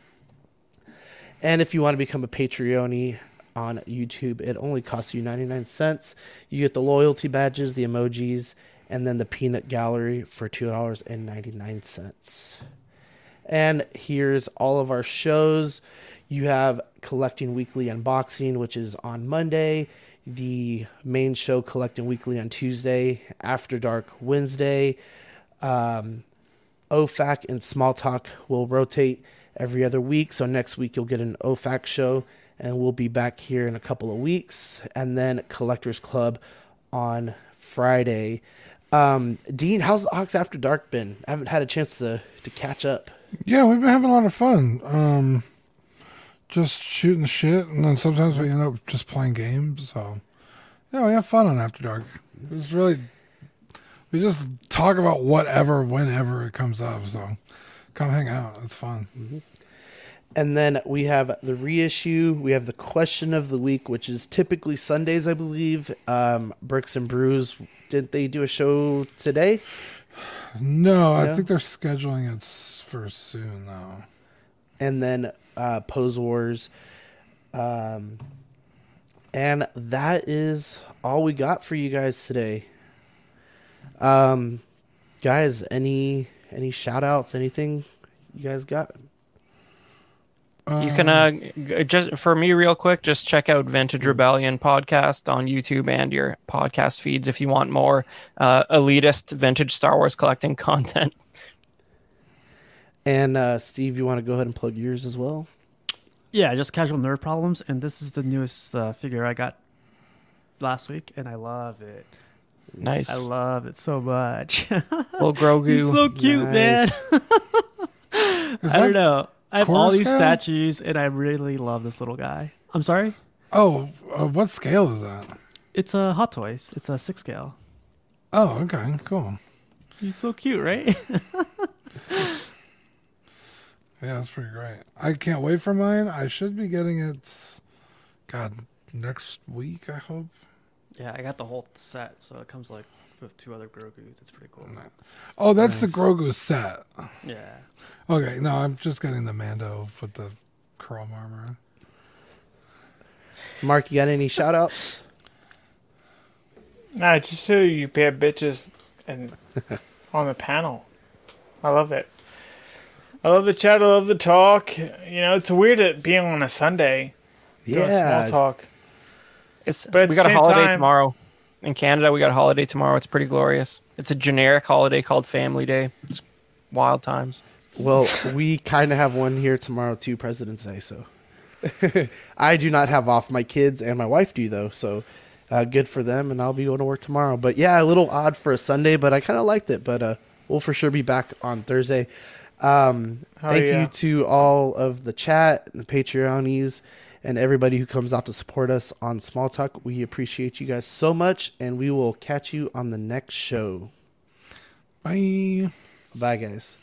[SPEAKER 2] And if you want to become a Patreon on YouTube, it only costs you 99 cents. You get the loyalty badges, the emojis, and then the peanut gallery for $2.99. And here's all of our shows. You have Collecting Weekly Unboxing, which is on Monday. The main show, Collecting Weekly, on Tuesday. After Dark, Wednesday. Um, OFAC and Small Talk will rotate every other week. So next week, you'll get an OFAC show, and we'll be back here in a couple of weeks. And then Collectors Club on Friday. Um, Dean, how's Ox After Dark been? I haven't had a chance to, to catch up.
[SPEAKER 3] Yeah, we've been having a lot of fun. Um, just shooting shit, and then sometimes we end up just playing games. So, yeah, we have fun on After Dark. It's really, we just talk about whatever, whenever it comes up. So, Come hang out. It's fun.
[SPEAKER 2] And then we have the reissue. We have the question of the week, which is typically Sundays, I believe. Um, Bricks and Brews. Didn't they do a show today?
[SPEAKER 3] No, I think they're scheduling it for soon though.
[SPEAKER 2] and then uh, Pose Wars. Um, and that is all we got for you guys today. Um, guys, any any shout outs, anything you guys got?
[SPEAKER 4] You can uh just for me real quick, just check out Vintage Rebellion podcast on YouTube and your podcast feeds if you want more uh, elitist vintage Star Wars collecting content.
[SPEAKER 2] And uh, Steve, you want to go ahead and plug yours as well?
[SPEAKER 5] Yeah, just casual nerd problems, and this is the newest uh, figure I got last week, and I love it.
[SPEAKER 4] Nice,
[SPEAKER 5] I love it so much.
[SPEAKER 4] little Grogu.
[SPEAKER 5] He's so cute, man.
[SPEAKER 2] Nice.
[SPEAKER 3] Is
[SPEAKER 5] I don't know. I have all these
[SPEAKER 3] Coruscant?
[SPEAKER 5] statues, and I really love this little guy. I'm sorry.
[SPEAKER 3] Oh, uh, what scale is that?
[SPEAKER 5] It's a Hot Toys. It's a six scale.
[SPEAKER 3] Oh, okay, cool.
[SPEAKER 5] He's so cute, right?
[SPEAKER 3] Yeah, that's pretty great. I can't wait for mine. I should be getting it. God, next week. I hope.
[SPEAKER 5] Yeah, I got the whole set, so it comes like with two other Grogu's. It's pretty cool.
[SPEAKER 3] Oh, that's
[SPEAKER 2] Nice.
[SPEAKER 3] the Grogu set.
[SPEAKER 5] Yeah.
[SPEAKER 3] Okay, no, I'm just getting the Mando with the chrome armor.
[SPEAKER 2] Mark, you got any shout outs?
[SPEAKER 1] Nah, just so you bad bitches and on the panel. I love it. I love the chat. I love the talk. You know, it's weird it being on a Sunday. doing
[SPEAKER 2] Yeah.
[SPEAKER 1] small talk.
[SPEAKER 4] It's
[SPEAKER 1] But
[SPEAKER 4] we got a holiday
[SPEAKER 1] time-
[SPEAKER 4] tomorrow. In Canada, we got a holiday tomorrow. It's pretty glorious. It's a generic holiday called Family Day. It's wild times.
[SPEAKER 2] Well, we kind of have one here tomorrow too, President's Day. So I do not have off. My kids and my wife do though. So uh, good for them, and I'll be going to work tomorrow. But yeah, a little odd for a Sunday, but I kind of liked it. But uh, we'll for sure be back on Thursday. Um,
[SPEAKER 1] Oh,
[SPEAKER 2] thank
[SPEAKER 1] yeah.
[SPEAKER 2] you to all of the chat, and the Patreonies, and everybody who comes out to support us on Small Talk. We appreciate you guys so much, and we will catch you on the next show.
[SPEAKER 3] Bye.
[SPEAKER 2] Bye, guys.